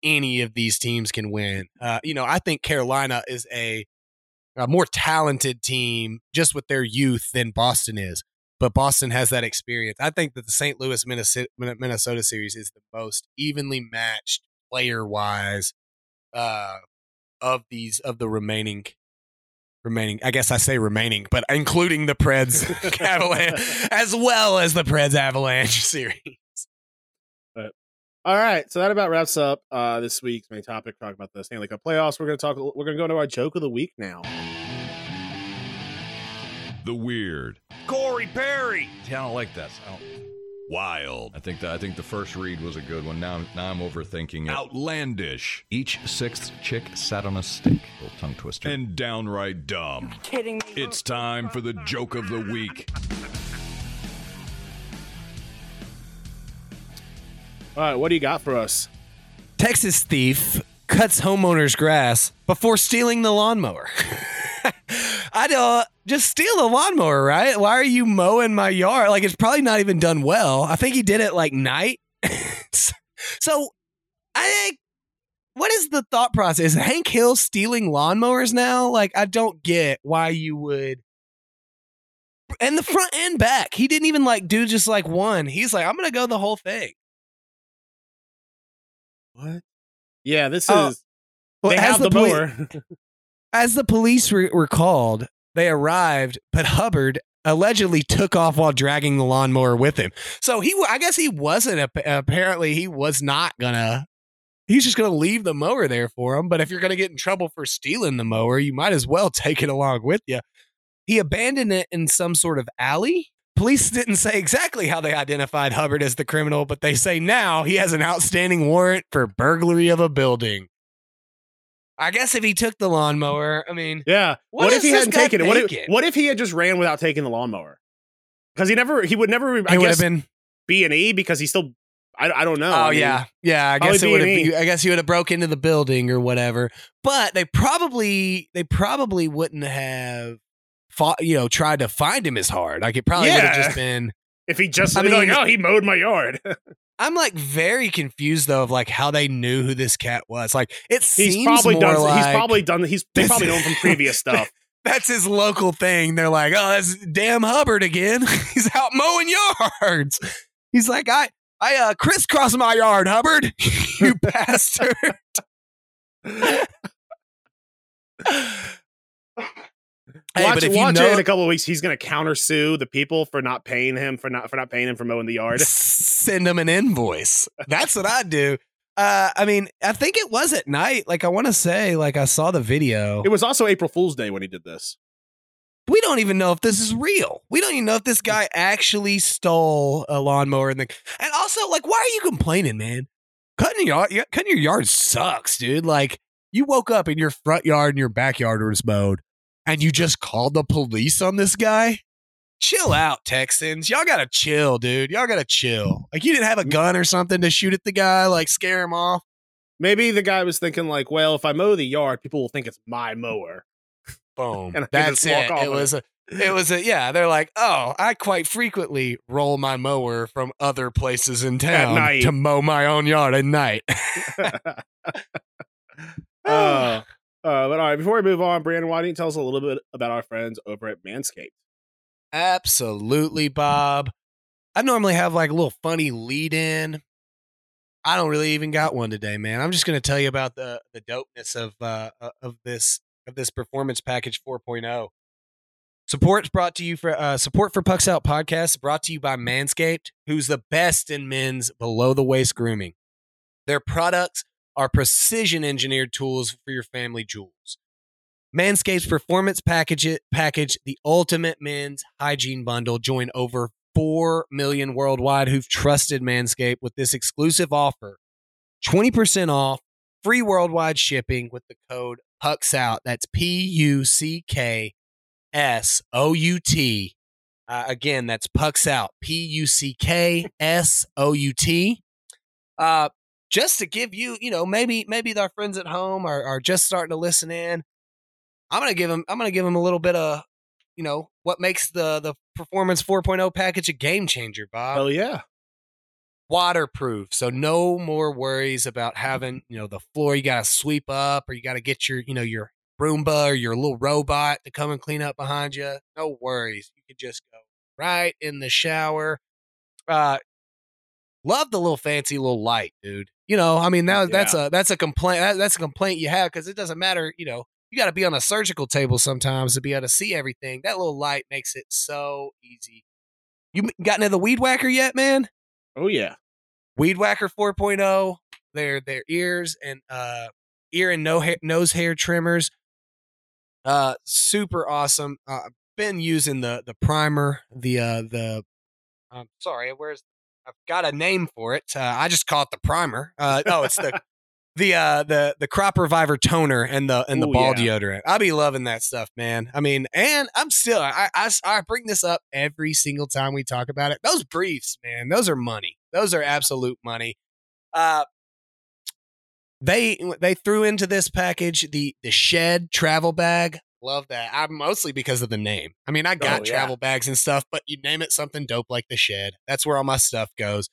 any of these teams can win. Uh, you know, I think Carolina is a, a more talented team just with their youth than Boston is. But Boston has that experience. I think that the St. Louis Minnesota, Minnesota series is the most evenly matched player wise uh, of these of the remaining remaining. I guess I say remaining, but including the Preds Avalanche as well as the Preds Avalanche series. but, All right, so that about wraps up uh, this week's main topic. Talk about the Stanley Cup playoffs. We're going to talk. We're going to go into our joke of the week now. The weird. Corey Perry. See, I don't like this. I don't. Wild. I think that I think the first read was a good one. Now, now I'm overthinking it. Outlandish. Each sixth chick sat on a stick. Little tongue twister. And downright dumb. kidding me. It's time for the joke of the week. All right, what do you got for us? Texas thief cuts homeowner's grass before stealing the lawnmower. I don't uh, just steal a lawnmower, right? Why are you mowing my yard? Like it's probably not even done well. I think he did it like night. so I think what is the thought process? Is Hank Hill stealing lawnmowers now? Like I don't get why you would and the front and back. He didn't even like do just like one. He's like, I'm gonna go the whole thing. What? Yeah, this Oh, is. Well, they have the, poli- mower. As the police were, were called, they arrived, but Hubbard allegedly took off while dragging the lawnmower with him. So he, I guess he wasn't. Apparently, he was not gonna. He's just gonna leave the mower there for him. But if you're gonna get in trouble for stealing the mower, you might as well take it along with you. He abandoned it in some sort of alley. Police didn't say exactly how they identified Hubbard as the criminal, but they say now he has an outstanding warrant for burglary of a building. I guess if he took the lawnmower, I mean, yeah. What What, if he hadn't taken it? What if, what if he had just ran without taking the lawnmower? Because he never. He would never. I it would have guess been. B and E because he still. I, I don't know. Oh I mean, yeah, yeah. I guess it would have. B&E. I guess he would have broke into the building or whatever. But they probably, they probably wouldn't have fought. You know, tried to find him as hard. Like it probably would have just been. If he just I I like, mean- oh, he mowed my yard. I'm like very confused though of like how they knew who this cat was. Like it he's seems probably more done. like he's probably done. He's they probably know him from previous stuff. that's his local thing. They're like, oh, that's damn Hubbard again. he's out mowing yards. He's like, I, I uh, crisscross my yard, Hubbard. you bastard. Hey, watch but if you watch know- it in a couple of weeks. He's going to countersue the people for not paying him for not for not paying him for mowing the yard. send him an invoice. That's what I do. Uh, I mean, I think it was at night. Like I want to say, like I saw the video. It was also April Fool's Day when he did this. we don't even know if this is real. We don't even know if this guy actually stole a lawnmower. And the and also, like, why are you complaining, man? Cutting your yard, cutting your yard sucks, dude. Like, you woke up in your front yard and your backyard was mowed, and you just called the police on this guy. Chill out, Texans. Y'all gotta chill, dude. Y'all gotta chill. Like, you didn't have a gun or something to shoot at the guy, like scare him off. Maybe the guy was thinking like, well, if I mow the yard, people will think it's my mower. Boom. And I That's it. It was a. It was a yeah. They're like, oh, I quite frequently roll my mower from other places in town to mow my own yard at night. uh, uh, but all right, before we move on, Brandon, why don't you tell us a little bit about our friends over at Manscaped? Absolutely, Bob. I normally have like a little funny lead in. I don't really even got one today, man. I'm just going to tell you about the the dopeness of uh uh, of this of this performance package 4.0. Support's brought to you for uh, support for Pucks Out podcast brought to you by Manscaped, who's the best in men's below the waist grooming. Their products are precision engineered tools for your family jewels. Manscaped's performance package package, the ultimate men's hygiene bundle, join over 4 million worldwide who've trusted Manscaped with this exclusive offer. 20% off, free worldwide shipping with the code PUCKS out. That's P U C K S O U T. Uh, again, that's Pucks out. P U C K S O U T. Uh, just to give you, you know, maybe maybe our friends at home are, are just starting to listen in. I'm gonna give them. I'm gonna give them a little bit of, you know, what makes the the Performance 4.0 package a game changer, Bob Hell yeah. waterproof. So no more worries about having, you know, the floor you got to sweep up or you got to get your, you know, your Roomba or your little robot to come and clean up behind you. No worries. You could just go right in the shower. Uh love the little fancy little light, dude. You know, I mean, now that's a that's a complaint that, that's a complaint you have cuz it doesn't matter, you know, you got to be on a surgical table sometimes to be able to see everything. That little light makes it so easy. You gotten to the weed whacker yet, man? Oh yeah. Weed Whacker 4.0, their their ears and uh ear and no hair, nose hair trimmers. Uh super awesome. Uh I've been using the the primer, the uh the I'm sorry, where's I've got a name for it. Uh, I just call it the primer. Uh no, it's the the uh the the crop reviver toner and the and the Ooh, ball yeah. deodorant. I be loving that stuff, man. I mean, and I'm still I, I I bring this up every single time we talk about it. Those briefs, man, those are money. Those are absolute money. Uh they they threw into this package the the shed travel bag. Love that. I'm mostly because of the name. I mean, I got Oh, yeah. travel bags and stuff, but you name it something dope like the shed. That's where all my stuff goes.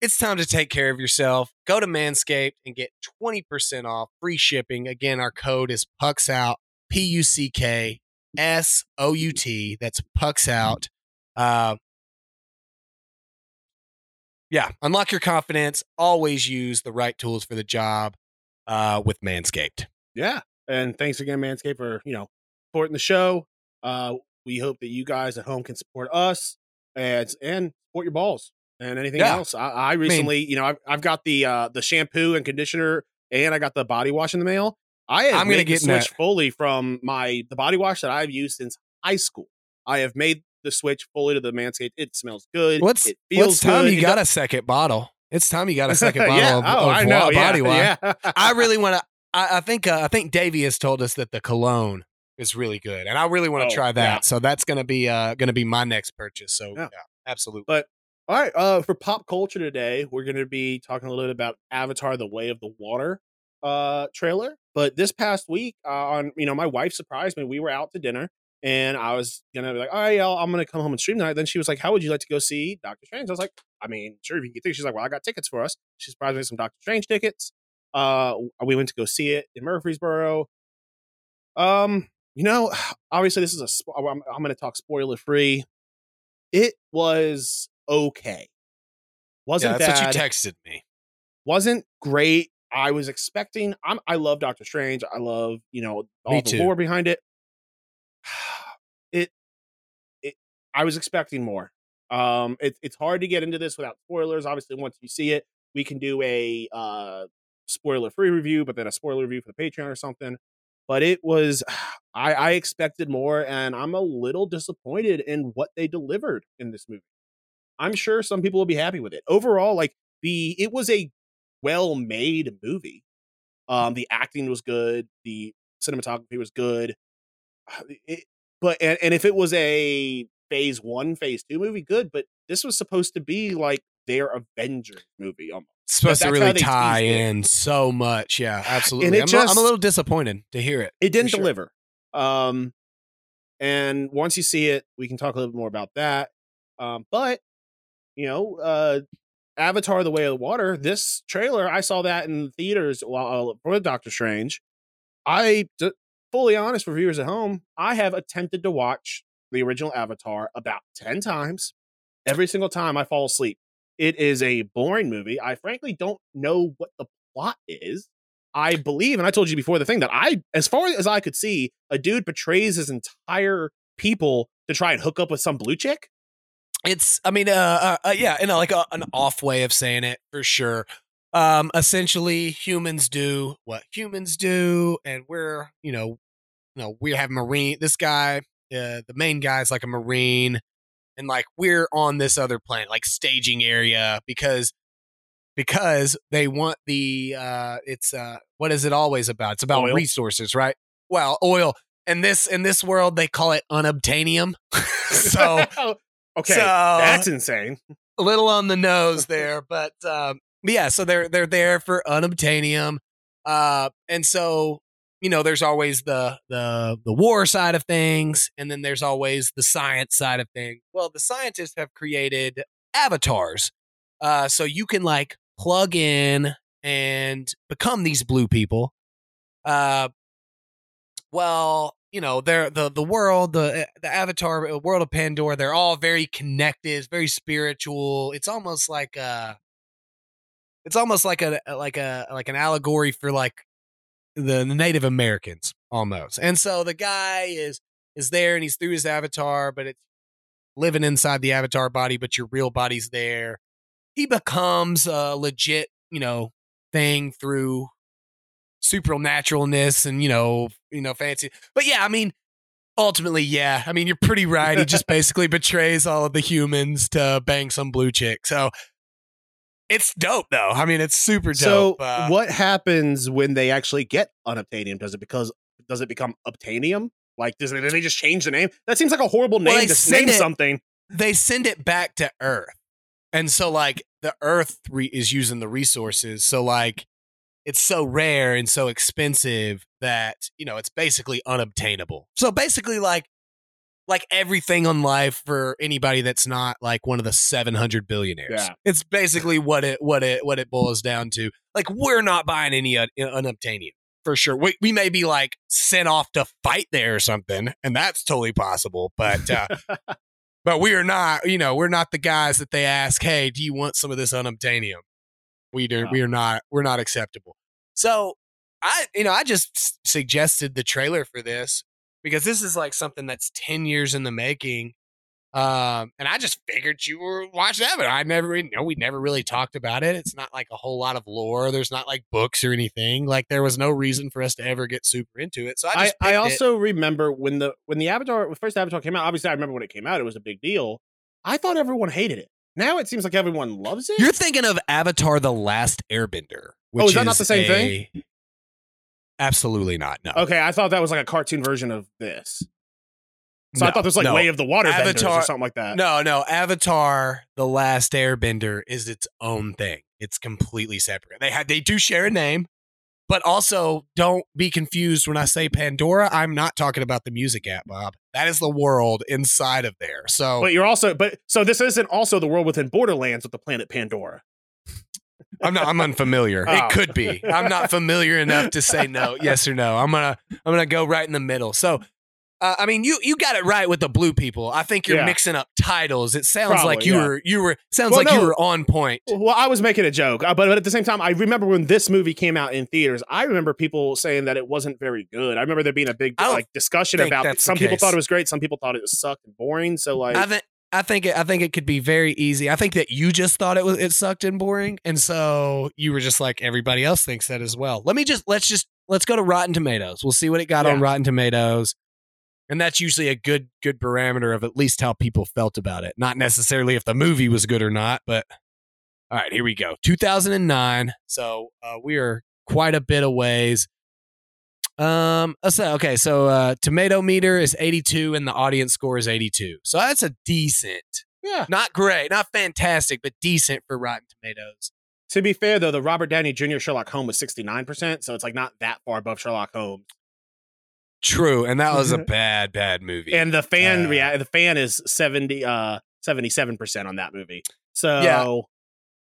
It's time to take care of yourself. Go to Manscaped and get 20% off free shipping. Again, our code is Pucks Out, P U C K S O U T. That's Pucks Out. Uh, yeah, unlock your confidence. Always use the right tools for the job uh, with Manscaped. Yeah. And thanks again, Manscaped, for you know supporting the show. Uh, we hope that you guys at home can support us and and support your balls and anything Yeah. else. I, I recently, you know, I've, I've got the uh, the shampoo and conditioner, and I got the body wash in the mail. I I'm gonna the get switch that. fully from my the body wash that I've used since high school. I have made the switch fully to the Manscaped. It smells good. What's it feels what's time good. you got a second bottle? It's time you got a second bottle yeah. of, oh, of I know. wa- yeah, body wash. Yeah. I really want to. I, I think uh, I think Davey has told us that the cologne is really good, and I really want to Oh, try that. yeah. So that's gonna be uh gonna be my next purchase. So yeah, Yeah. absolutely. But all right, uh, for pop culture today, we're going to be talking a little bit about Avatar: The Way of the Water uh, trailer. But this past week, uh, on you know, my wife surprised me. We were out to dinner, and I was gonna be like, "All right, y'all, I'm gonna come home and stream tonight." Then she was like, "How would you like to go see Doctor Strange?" I was like, "I mean, sure, if you can get tickets." She's like, "Well, I got tickets for us." She surprised me with some Doctor Strange tickets. Uh, we went to go see it in Murfreesboro. Um, you know, obviously this is a. spo- I'm, I'm going to talk spoiler free. It was okay. Wasn't yeah, that's bad. what you texted me. wasn't great. I was expecting. I'm. I love Doctor Strange. I love you know all Me the too. lore behind it. It. It. I was expecting more. Um. It, it's hard to get into this without spoilers. Obviously, once you see it, we can do a uh spoiler free review, but then a spoiler review for the Patreon or something. But it was. I, I expected more, and I'm a little disappointed in what they delivered in this movie. I'm sure some people will be happy with it. Overall, like the it was a well made movie. Um, the acting was good, the cinematography was good. It, but and, and if it was a phase one, phase two movie, good. But this was supposed to be like their Avengers movie. Um, It's supposed to really tie in so much. Yeah, absolutely. I'm, a- I'm a little disappointed to hear it. it didn't sure. deliver. Um, and once you see it, we can talk a little bit more about that. Um, but you know, uh, Avatar: The Way of the Water. This trailer, I saw that in theaters while for Doctor Strange. I fully honest for viewers at home, I have attempted to watch the original Avatar about ten times. every single time I fall asleep. It is a boring movie. I frankly don't know what the plot is. I believe, and I told you before the thing that I, as far as I could see, a dude betrays his entire people to try and hook up with some blue chick. It's, I mean, uh, uh, uh yeah, in a, like a, an off way of saying it for sure. Um, essentially, humans do what humans do, and we're, you know, you know, we have marine. This guy, uh, the main guy, is like a marine, and like we're on this other planet, like staging area, because because they want the uh it's uh what is it always about it's about Oil. resources right well oil and this in this world they call it unobtainium so okay, so- that's insane. a little on the nose there but um yeah so they're they're there for unobtainium uh and so you know there's always the the the war side of things and then there's always the science side of things well the scientists have created avatars uh so you can like plug in and become these blue people. Uh well you know they're the the world the the avatar uh, world of pandora they're all very connected very spiritual. It's almost like uh it's almost like a like a like an allegory for like the native americans almost. And so the guy is is there and he's through his avatar but it's living inside the avatar body but your real body's there. He becomes a legit you know thing through supernaturalness and you know you know fancy. But yeah i mean ultimately yeah i mean you're pretty right. He just basically betrays all of the humans to bang some blue chick. So it's dope though i mean it's super So, dope uh, what happens when they actually get unobtainium? Does it because does it become obtainium? Like, does it, do they just change the name? That seems like a horrible name they to name it- something. they send it back to earth and so like the earth re- is using the resources so like it's so rare and so expensive that you know it's basically unobtainable so basically like like everything on life for anybody that's not like one of the 700 billionaires Yeah. it's basically what it what it what it boils down to like we're not buying any un- unobtainium for sure we, we may be like sent off to fight there or something and that's totally possible but uh but we are not, you know, we're not the guys that they ask, "Hey, do you want some of this unobtainium?" We do, we are not, we're not acceptable. So I, you know, I just s- suggested the trailer for this because this is like something that's ten years in the making, um, and I just figured you were watching that, but I never, you know, we never really talked about it. It's not like a whole lot of lore. There's not like books or anything. Like there was no reason for us to ever get super into it. So I I, just, I picked it. also remember when the when the Avatar when the first Avatar came out. Obviously, I remember when it came out; it was a big deal. I thought everyone hated it. Now it seems like everyone loves it. You're thinking of Avatar: The Last Airbender. Which Oh, is that not the same thing? Absolutely not. No. okay, I thought that was like a cartoon version of this. So I thought this was like no. Way of the Water Avatar- or something like that. No, no. Avatar: The Last Airbender is its own thing. It's completely separate. They had they do share a name, but also don't be confused when I say Pandora. I'm not talking about the music app, Bob. That is the world inside of there. So But you're also but so this isn't also the world within Borderlands with the planet Pandora. I'm not. I'm unfamiliar. Oh. It could be. I'm not familiar enough to say no, yes or no. I'm gonna. I'm gonna go right in the middle. So, uh, I mean, you you got it right with the blue people. I think you're Yeah. mixing up titles. It sounds Probably, like you yeah. were you were sounds Well, like you were on point. Well, I was making a joke, uh, but, but at the same time, I remember when this movie came out in theaters. I remember people saying that it wasn't very good. I remember there being a big like discussion about. Some people thought it was great. Some people thought it was sucked and boring. So like, I think. I think it, I think it could be very easy. I think that you just thought it was it sucked and boring, and so you were just like everybody else thinks that as well. Let me just let's just let's go to Rotten Tomatoes. We'll see what it got on Rotten Tomatoes, and that's usually a good good parameter of at least how people felt about it. Not necessarily if the movie was good or not, but all right, here we go. 2009. So uh, we are quite a bit of ways. Um, say, okay, so uh, tomato meter is 82 and the audience score is 82. So that's a decent, yeah. not great, not fantastic, but decent for Rotten Tomatoes. To be fair though, the Robert Downey Jr. Sherlock Holmes was sixty nine percent, so it's like not that far above Sherlock Holmes. True, and that was a bad, bad movie. And the fan, Uh, rea- the fan is seventy, uh, seventy seven percent on that movie. So Yeah.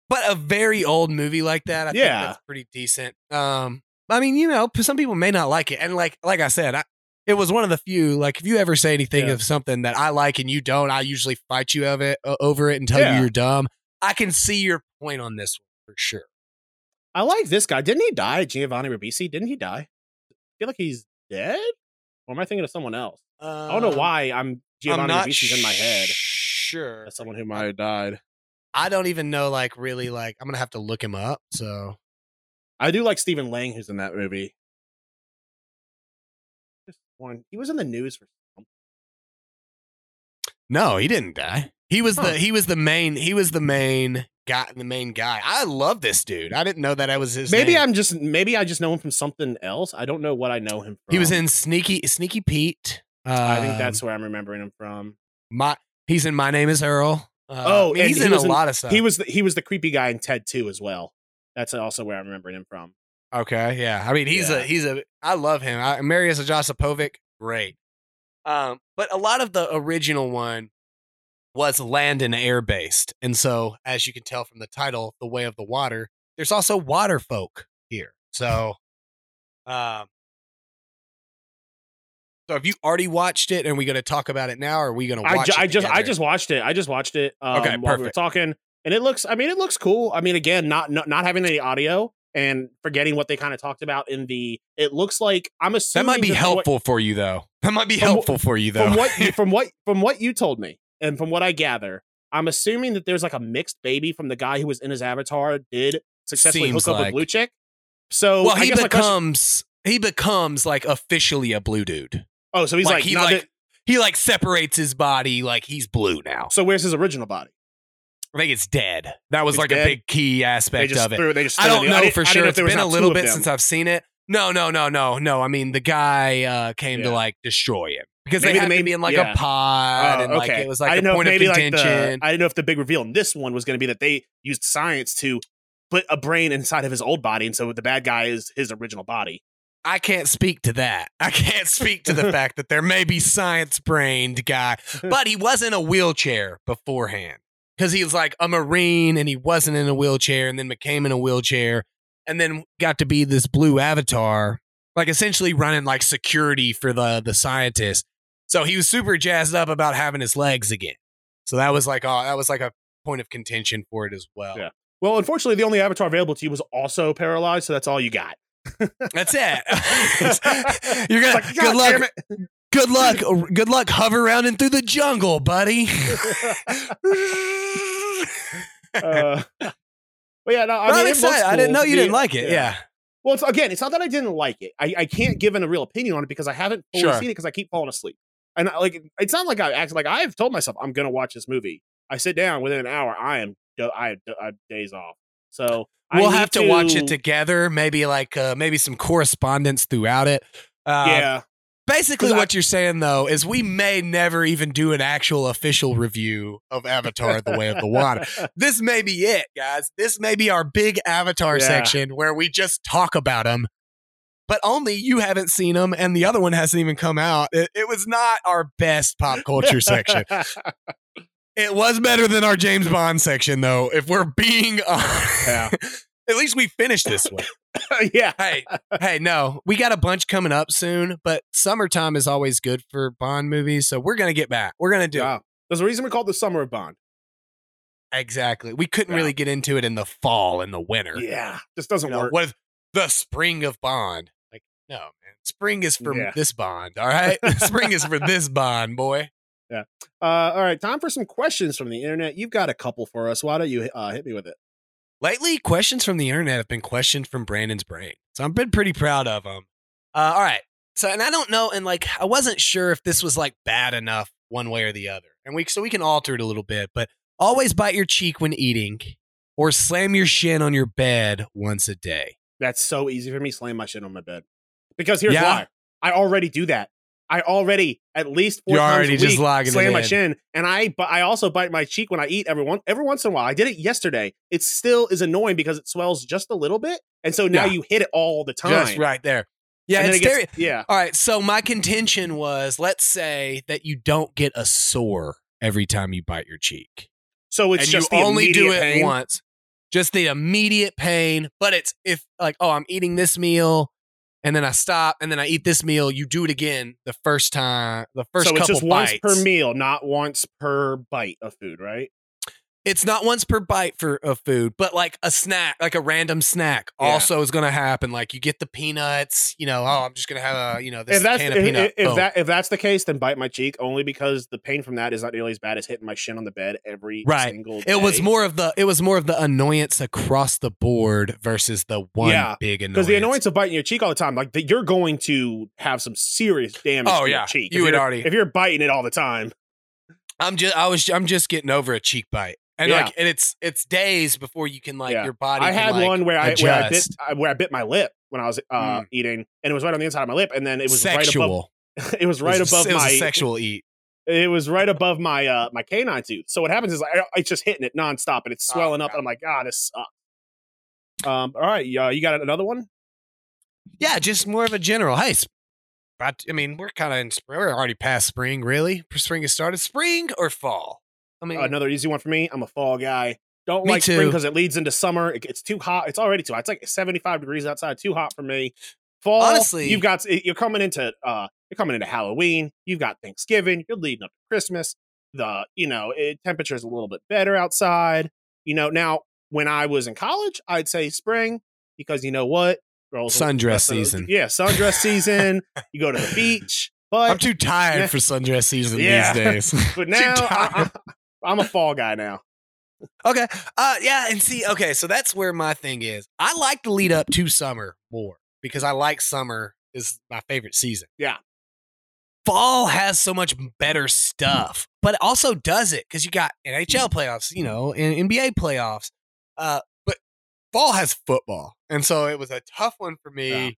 but a very old movie like that, I Yeah. think that's pretty decent. Um, I mean, you know, some people may not like it, and like like I said, I, it was one of the few. Like, if you ever say anything Yeah. of something that I like and you don't, I usually fight you of it uh, over it and tell Yeah. you you're dumb. I can see your point on this one for sure. I like this guy. Didn't he die? Giovanni Ribisi? Didn't he die? I feel like he's dead. Or am I thinking of someone else? I don't know why I'm I'm Giovanni not Ribisi's in my head. Sure. Someone who might have died. I don't even know. Like, really, like, I'm gonna have to look him up. So I do like Stephen Lang, who's in that movie. Just one. He was in the news for something. no, he didn't die. He was Huh. the he was the main he was the main guy the main guy. I love this dude. I didn't know that I was his. Maybe name. I'm just maybe I just know him from something else. I don't know what I know him from. He was in Sneaky Sneaky Pete. I think Um, that's where I'm remembering him from. my. He's in My Name Is Earl. Uh, Oh, I mean, and he's he in a was in- lot of stuff. He was the, he was the creepy guy in Ted 2 as well. That's also where I'm remembering him from. okay. Yeah, I mean, he's Yeah. a he's a. I love him. I, Marius Josipovic, great. Um, but a lot of the original one was land and air based, and so as you can tell from the title, "The Way of the Water," there's also water folk here. So, um, so have you already watched it? And we going to talk about it now, or are we going to I, ju- it I just I just watched it. I just watched it um, Okay, while we were perfect. talking, and it looks. I mean, it looks cool. I mean, again, not not, not having any audio and forgetting what they kind of talked about in the. It looks like I'm assuming that might be from what- helpful for you, though. That might be From helpful for you, though. from what from what from what you told me and from what I gather. I'm assuming that there's like a mixed baby from the guy who was in his avatar did successfully Seems hook up like. with Blue Chick. So well, I he my question- becomes he becomes like officially a blue dude. oh, so he's like, he like that- he like separates his body like he's blue now. so where's his original body? I think it's dead. That was It's like dead? a big key aspect of it. threw, they just I don't know for sure. It's been a little bit since I've seen it. No, no, no, no, no. I mean, the guy uh, came to like destroy him because Maybe they the had to be in like yeah. a pod Oh, and like it was like I a point of maybe like contention. the I didn't know if the big reveal in this one was going to be that they used science to put a brain inside of his old body, and so the bad guy is his original body. I can't speak to that. I can't speak to the fact that there may be science brained guy, but he was in a wheelchair beforehand because he was like a Marine and he wasn't in a wheelchair and then became in a wheelchair and then got to be this blue avatar, like essentially running like security for the the scientist. So he was super jazzed up about having his legs again. So that was like oh, that was like a point of contention for it as well. Yeah. Well, unfortunately, the only avatar available to you was also paralyzed, so that's all you got. That's it. You're gonna like, good luck. it." Good luck. Good luck hover around and through the jungle, buddy. Uh, but yeah, no, I I mean, am it looks. I didn't know you The- didn't like it. Yeah. Well, it's, again, it's not that I didn't like it. I, I can't give an, a real opinion on it because I haven't fully Sure. seen it because I keep falling asleep. And I, like, it's not like I act like I've told myself I'm going to watch this movie. I sit down within an hour. I am I days off. So We'll have to, watch it together. Maybe like uh, maybe some correspondence throughout it. Uh, yeah, Basically, 'Cause I- what you're saying though is we may never even do an actual official review of Avatar: The Way of the Water. This may be it, guys. This may be our big Avatar Yeah. section where we just talk about them. But only you haven't seen them, and the other one hasn't even come out. It, it was not our best pop culture section. It was better than our James Bond section, though. If we're being honest, Yeah. At least we finished this one. yeah. hey, hey, no, we got a bunch coming up soon, but summertime is always good for Bond movies, so we're gonna get back. We're gonna do it. There's a reason we call it the Summer of Bond. exactly. We couldn't Yeah. really get into it in the fall and the winter. Yeah, this doesn't you know, work. what is the spring of Bond? Like, no, man, spring is for Yeah. this Bond. All right, spring is for this Bond, boy. Yeah. Uh, all right, time for some questions from the internet. You've got a couple for us. Why don't you uh, hit me with it? Lately, questions from the internet have been questions from Brandon's brain. So I've been pretty proud of them. Uh, all right. So, and I don't know, and like, I wasn't sure if this was like bad enough one way or the other. And we, so we can alter it a little bit, but always bite your cheek when eating or slam your shin on your bed once a day. That's so easy for me. Slam my shin on my bed because here's Yeah. why. I already do that. I already at least four You're times already a just week logging slam my in. shin, and I but I also bite my cheek when I eat every one every once in a while. I did it yesterday. It still is annoying because it swells just a little bit, and so now Yeah. you hit it all the time. Just right there. Yeah, it's it gets- yeah. All right. So my contention was let's say that you don't get a sore every time you bite your cheek. So it's and just you the only do it pain. once. Just the immediate pain. But it's if like, oh, I'm eating this meal and then I stop, and then I eat this meal. You do it again the first time, the first so it's just bites. once per meal, not once per bite of food, right? It's not once per bite for of food, but like a snack, like a random snack, Yeah. also is going to happen. Like you get the peanuts, you know. Oh, I'm just going to have a, you know, this if that's can of if, peanut. if, if that if that's the case, then bite my cheek only because the pain from that is not nearly as bad as hitting my shin on the bed every Right. single. it was more of the it was more of the annoyance across the board versus the one Yeah, big annoyance. because the annoyance of biting your cheek all the time, like the, you're going to have some serious damage. Oh, to yeah. your cheek. You would already- if you're biting it all the time. I'm just I was I'm just getting over a cheek bite. And Yeah. like and it's it's days before you can like Yeah. your body I can, had like, one where I where I bit where I bit my lip when I was uh, Mm. eating, and it was right on the inside of my lip, and then it was sexual. right above. It was right it was, above it was my sexual eat. it was right above my uh my canine tooth. So what happens is I, it's just hitting it nonstop and it's Oh, swelling up, God. and I'm like, God, this sucks. Um, all right, yeah, you got another one? Yeah, just more of a general. Hey, but I mean, we're kind of in spring. We're already past spring, really. Spring has started. Spring or fall? I mean, Another easy one for me. I'm a fall guy. Don't like spring because it leads into summer. It gets too hot. It's already too hot. It's like 75 degrees outside. Too hot for me. Fall. Honestly- you've got you're coming into uh you're coming into Halloween. You've got Thanksgiving. You're leading up to Christmas. The you know it, temperature's a little bit better outside. You know now when I was in college, I'd say spring because you know what girls Sundress season. Yeah, sundress season. you go to the beach, but I'm too tired Yeah. for sundress season Yeah. these days. but too now I, I'm a fall guy now. Okay. Uh yeah, and see, okay, so that's where my thing is. I like to lead up to summer more because I like summer is my favorite season. Yeah. Fall has so much better stuff, but it also does it because you got NHL playoffs, you know, and NBA playoffs. Uh, but fall has football. And so it was a tough one for me. Yeah.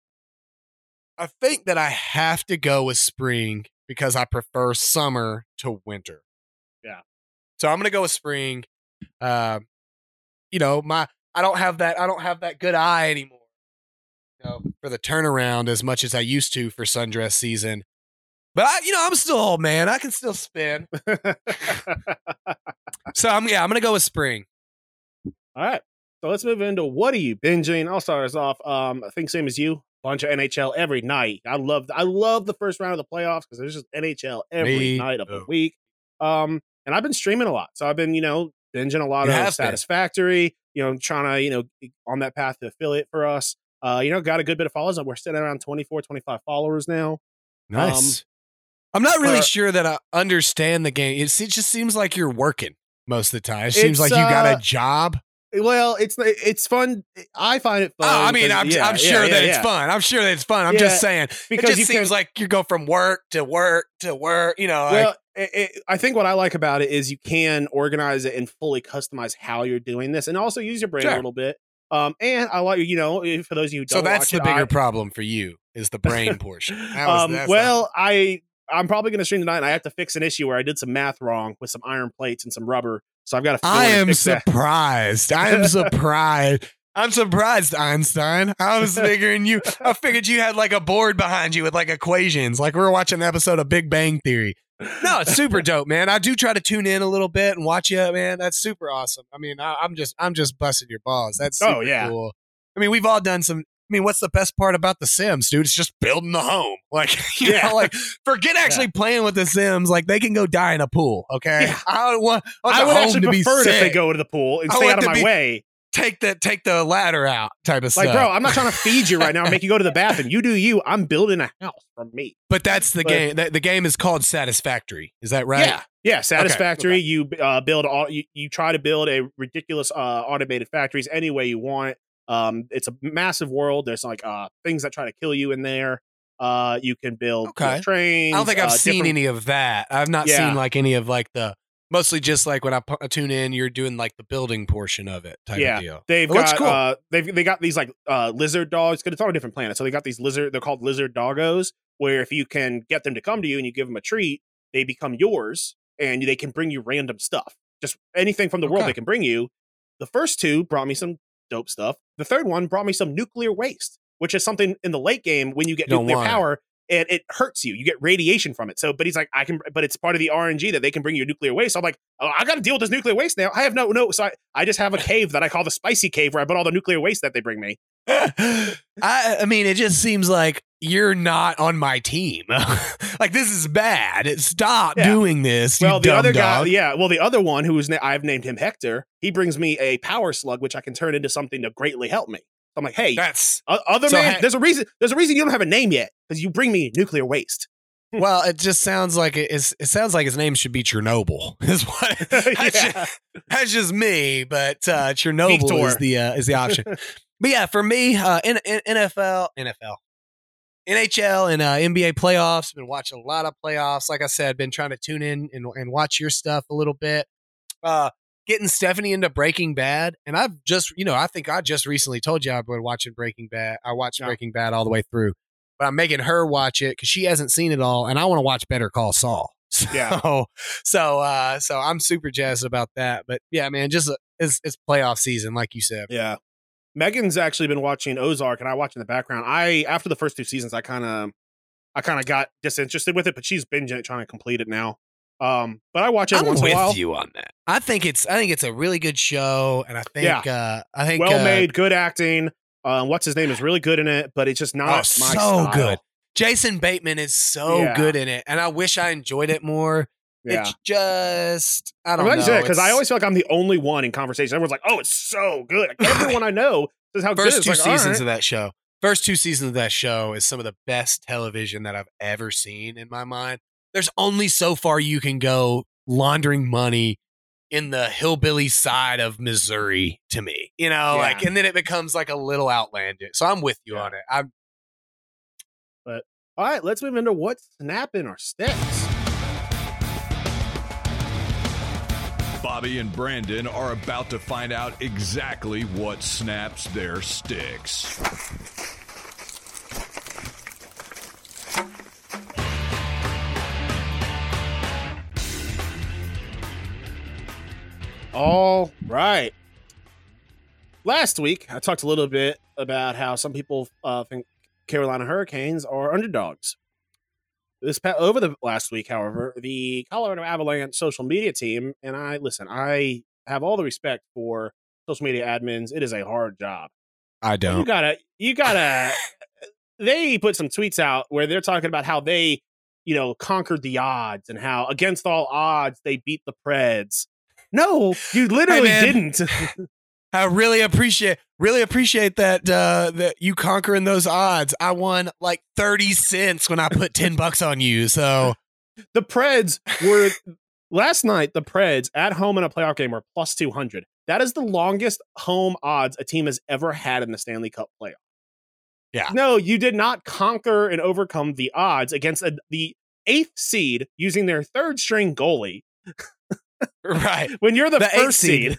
I think that I have to go with spring because I prefer summer to winter. So I'm gonna go with spring. Um, you know, my I don't have that I don't have that good eye anymore. You know, for the turnaround as much as I used to for sundress season. But I, you know, I'm still old man. I can still spin. So I'm yeah, I'm gonna go with spring. All right. So let's move into what are you binging? I'll start us off. Um, I think same as you. Bunch of NHL every night. I love I love the first round of the playoffs because there's just NHL every Me night of the week. Um, and I've been streaming a lot. So I've been, you know, binging a lot You of have been. Satisfactory, you know, trying to, you know, on that path to affiliate for us. Uh, you know, got a good bit of followers. We're sitting around 24, 25 followers now. Nice. I'm not really uh, sure that I understand the game. It's, it just seems like you're working most of the time. It seems like you got uh, a job. Well, it's it's fun. I find it fun. Oh, I mean, I'm, yeah, I'm sure yeah, that yeah. it's fun. I'm sure that it's fun. I'm just saying. because it just seems can- like you go from work to work to work. You know, like, Well, it, it, I think what I like about it is you can organize it and fully customize how you're doing this, and also use your brain Sure. a little bit. Um, and I like you know for those of you who so that's watch the it, bigger I- problem for you is the brain portion. Was- um, well, I I'm probably going to stream tonight, and I have to fix an issue where I did some math wrong with some iron plates and some rubber, so I've got to. I am surprised. I am surprised. I'm surprised, Einstein. I was figuring you. I figured you had like a board behind you with like equations, like we were watching an episode of Big Bang Theory. No, it's super dope, man. I do try to tune in a little bit and watch you, man. That's super awesome. I mean, I, I'm just, I'm just busting your balls. That's oh, super Oh, yeah. cool. I mean, we've all done some. I mean, what's the best part about the Sims, dude? It's just building the home. Like, you Yeah. know, like forget actually playing with the Sims. Like, they can go die in a pool. Okay, Yeah. I want. I, want I would actually to be prefer if they go to the pool and I stay out of my way. Take the take the ladder out type of Like, stuff. bro, I'm not trying to feed you right now make you go to the bathroom. You do you. I'm building a house for me. but that's the but- game. The, the game is called Satisfactory. Is that right? Yeah, yeah. Satisfactory. okay. You uh, build all. You, you try to build a ridiculous uh, automated factories any way you want. Um, it's a massive world. There's like uh, things that try to kill you in there. Uh, you can build Okay. trains. I don't think I've uh, seen different- any of that. I've not Yeah. seen like any of like the mostly just like when I tune in, you're doing like the building portion of it type Yeah. of deal. They've looks got cool. uh, they've they got these like uh lizard dogs because it's on a different planet. So they got these lizard. They're called lizard doggos. Where if you can get them to come to you and you give them a treat, they become yours and they can bring you random stuff. Just anything from the world they can bring you. The first two brought me some dope stuff. The third one brought me some nuclear waste, which is something in the late game when you get don't nuclear power, it. And it hurts you. You get radiation from it. So, but he's like, I can, but it's part of the RNG that they can bring you nuclear waste. So I'm like, oh, I got to deal with this nuclear waste now. I have no, no. So I, I just have a cave that I call the spicy cave where I put all the nuclear waste that they bring me. I, I mean, it just seems like you're not on my team. like this is bad. Stop Yeah. doing this. you Well, the other guy, yeah. Well, the other one who is, na- I've named him Hector. He brings me a power slug, which I can turn into something to greatly help me. I'm like, hey, That's other So man, ha- there's a reason. There's a reason you don't have a name yet because you bring me nuclear waste. well. It just sounds like it, it's, it sounds like his name should be Chernobyl. Is what that's, Yeah. just, that's just me. But uh, Chernobyl Victor. is the uh, is the option. but yeah, for me, uh, in, in, NFL, NFL, NHL, and uh, NBA playoffs. Been watching a lot of playoffs. Like I said, been trying to tune in and, and watch your stuff a little bit. Uh, getting Stephanie into Breaking Bad, and I've just, you know, I think I just recently told you I've been watching Breaking Bad. I watched Yeah. Breaking Bad all the way through, but I'm making her watch it because she hasn't seen it all, and I want to watch Better Call Saul. So, Yeah. so, uh, so I'm super jazzed about that. But yeah, man, just uh, it's it's playoff season, like you said. Yeah. Megan's actually been watching Ozark and I watch in the background. I after the first two seasons, I kind of I kind of got disinterested with it, but she's been trying to complete it now. Um, but I watch it I'm once with in a while. you on that. I think it's I think it's a really good show, and I think uh, I think Well uh, made, good acting. Um, what's his name is really good in it, but it's just not Oh, my so style. good. Jason Bateman is so Yeah. good in it, and I wish I enjoyed it more. Yeah. It's just I I'm don't glad know said it because I It's- always feel like I'm the only one in conversation. Everyone's like, "Oh, it's so good." Like, everyone I know says how first good. two It's like, seasons of that show. First two seasons of that show is some of the best television that I've ever seen in my mind. There's only so far you can go laundering money in the hillbilly side of Missouri to me. You know, Yeah. like and then it becomes like a little outlandish. So I'm with you Yeah. on it. I'm but All right, let's move into what's snapping our sticks. Bobby and Brandon are about to find out exactly what snaps their sticks. All right. Last week, I talked a little bit about how some people uh, think Carolina Hurricanes are underdogs. This pa- over the last week, however, the Colorado Avalanche social media team, and I listen, I have all the respect for social media admins. It is a hard job. I don't. You gotta, you gotta. they put some tweets out where they're talking about how they, you know, conquered the odds and how against all odds they beat the Preds. No, you literally man. didn't. I really appreciate really appreciate that uh that you conquering those odds. I won like 30 cents when I put 10 bucks on you. So the Preds were last night. The Preds at home in a playoff game were plus two hundred. That is the longest home odds a team has ever had in the Stanley Cup playoff. Yeah. No, you did not conquer and overcome the odds against a, the eighth seed using their third string goalie. right. When you're the, The first seed, seed.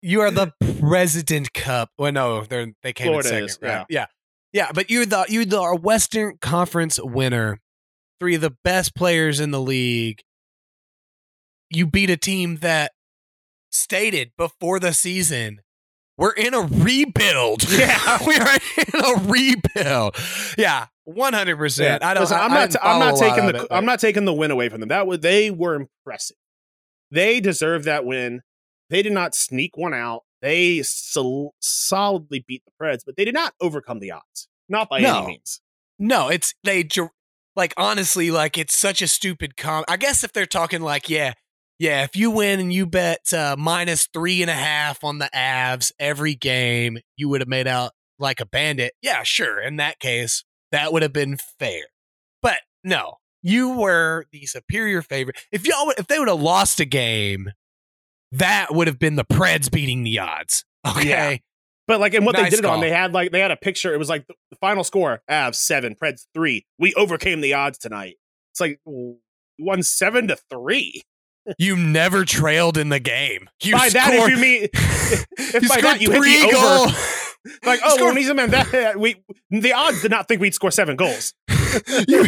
You are the President Cup. Well, no, they're they came Florida in second. is, right? Yeah. Yeah, but you're the you're the Western Conference winner. Three of the best players in the league. You beat a team that stated before the season we're in a rebuild. Yeah. we are in a rebuild. Yeah, one hundred percent. I don't. Listen, I, I'm I not. didn't I'm not follow a lot taking the. it, I'm not taking the win away from them. That was they were impressive. They deserve that win. They did not sneak one out. They sol- solidly beat the Preds, but they did not overcome the odds. Not by No. any means. No, it's they like honestly, like it's such a stupid com. I guess if they're talking like, yeah, yeah, if you win and you bet uh, minus three and a half on the Avs every game, you would have made out like a bandit. Yeah, sure. In that case, that would have been fair. But no, you were the superior favorite. If y'all, if they would have lost a game, that would have been the Preds beating the odds. Okay. Yeah. But like, and what they Nice did it on, they had like they had a picture. It was like the final score: Avs seven, Preds three. We overcame the odds tonight. It's like won seven to three. You never trailed in the game. You by that, scored- if you mean, if you by that you hit three the over, goals. like oh, when he's a man, that we the odds did not think we'd score seven goals. you,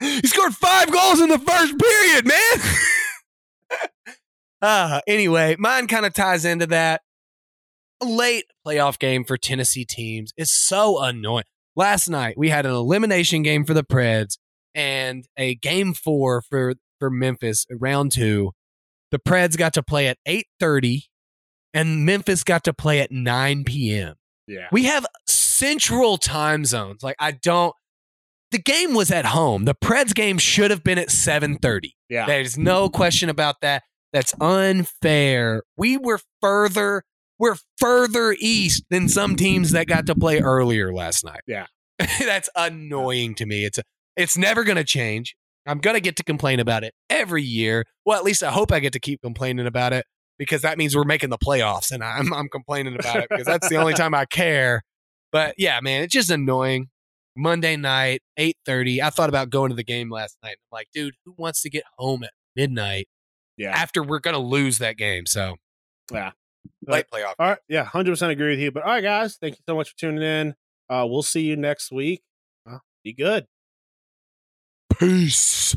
you scored five goals in the first period, man. uh, anyway, mine kind of ties into that. A late playoff game for Tennessee teams is so annoying. Last night, we had an elimination game for the Preds. and a game four for for Memphis, round two. The Preds got to play at eight thirty, and Memphis got to play at nine p.m. Yeah. We have central time zones. Like I don't. The game was at home. The Preds game should have been at seven thirty. Yeah. There's no question about that. That's unfair. We were further. We're further east than some teams that got to play earlier last night. Yeah. That's annoying to me. It's a, it's never going to change. I'm going to get to complain about it every year. Well, at least I hope I get to keep complaining about it because that means we're making the playoffs and I'm I'm complaining about it because that's the only time I care. But yeah, man, it's just annoying. Monday night, 8:30. I thought about going to the game last night. I'm like, dude, who wants to get home at midnight Yeah. after we're going to lose that game? So, Yeah. late playoff. All right. Yeah. 100% agree with you. But all right, guys, thank you so much for tuning in. Uh, we'll see you next week. Uh, be good. Peace.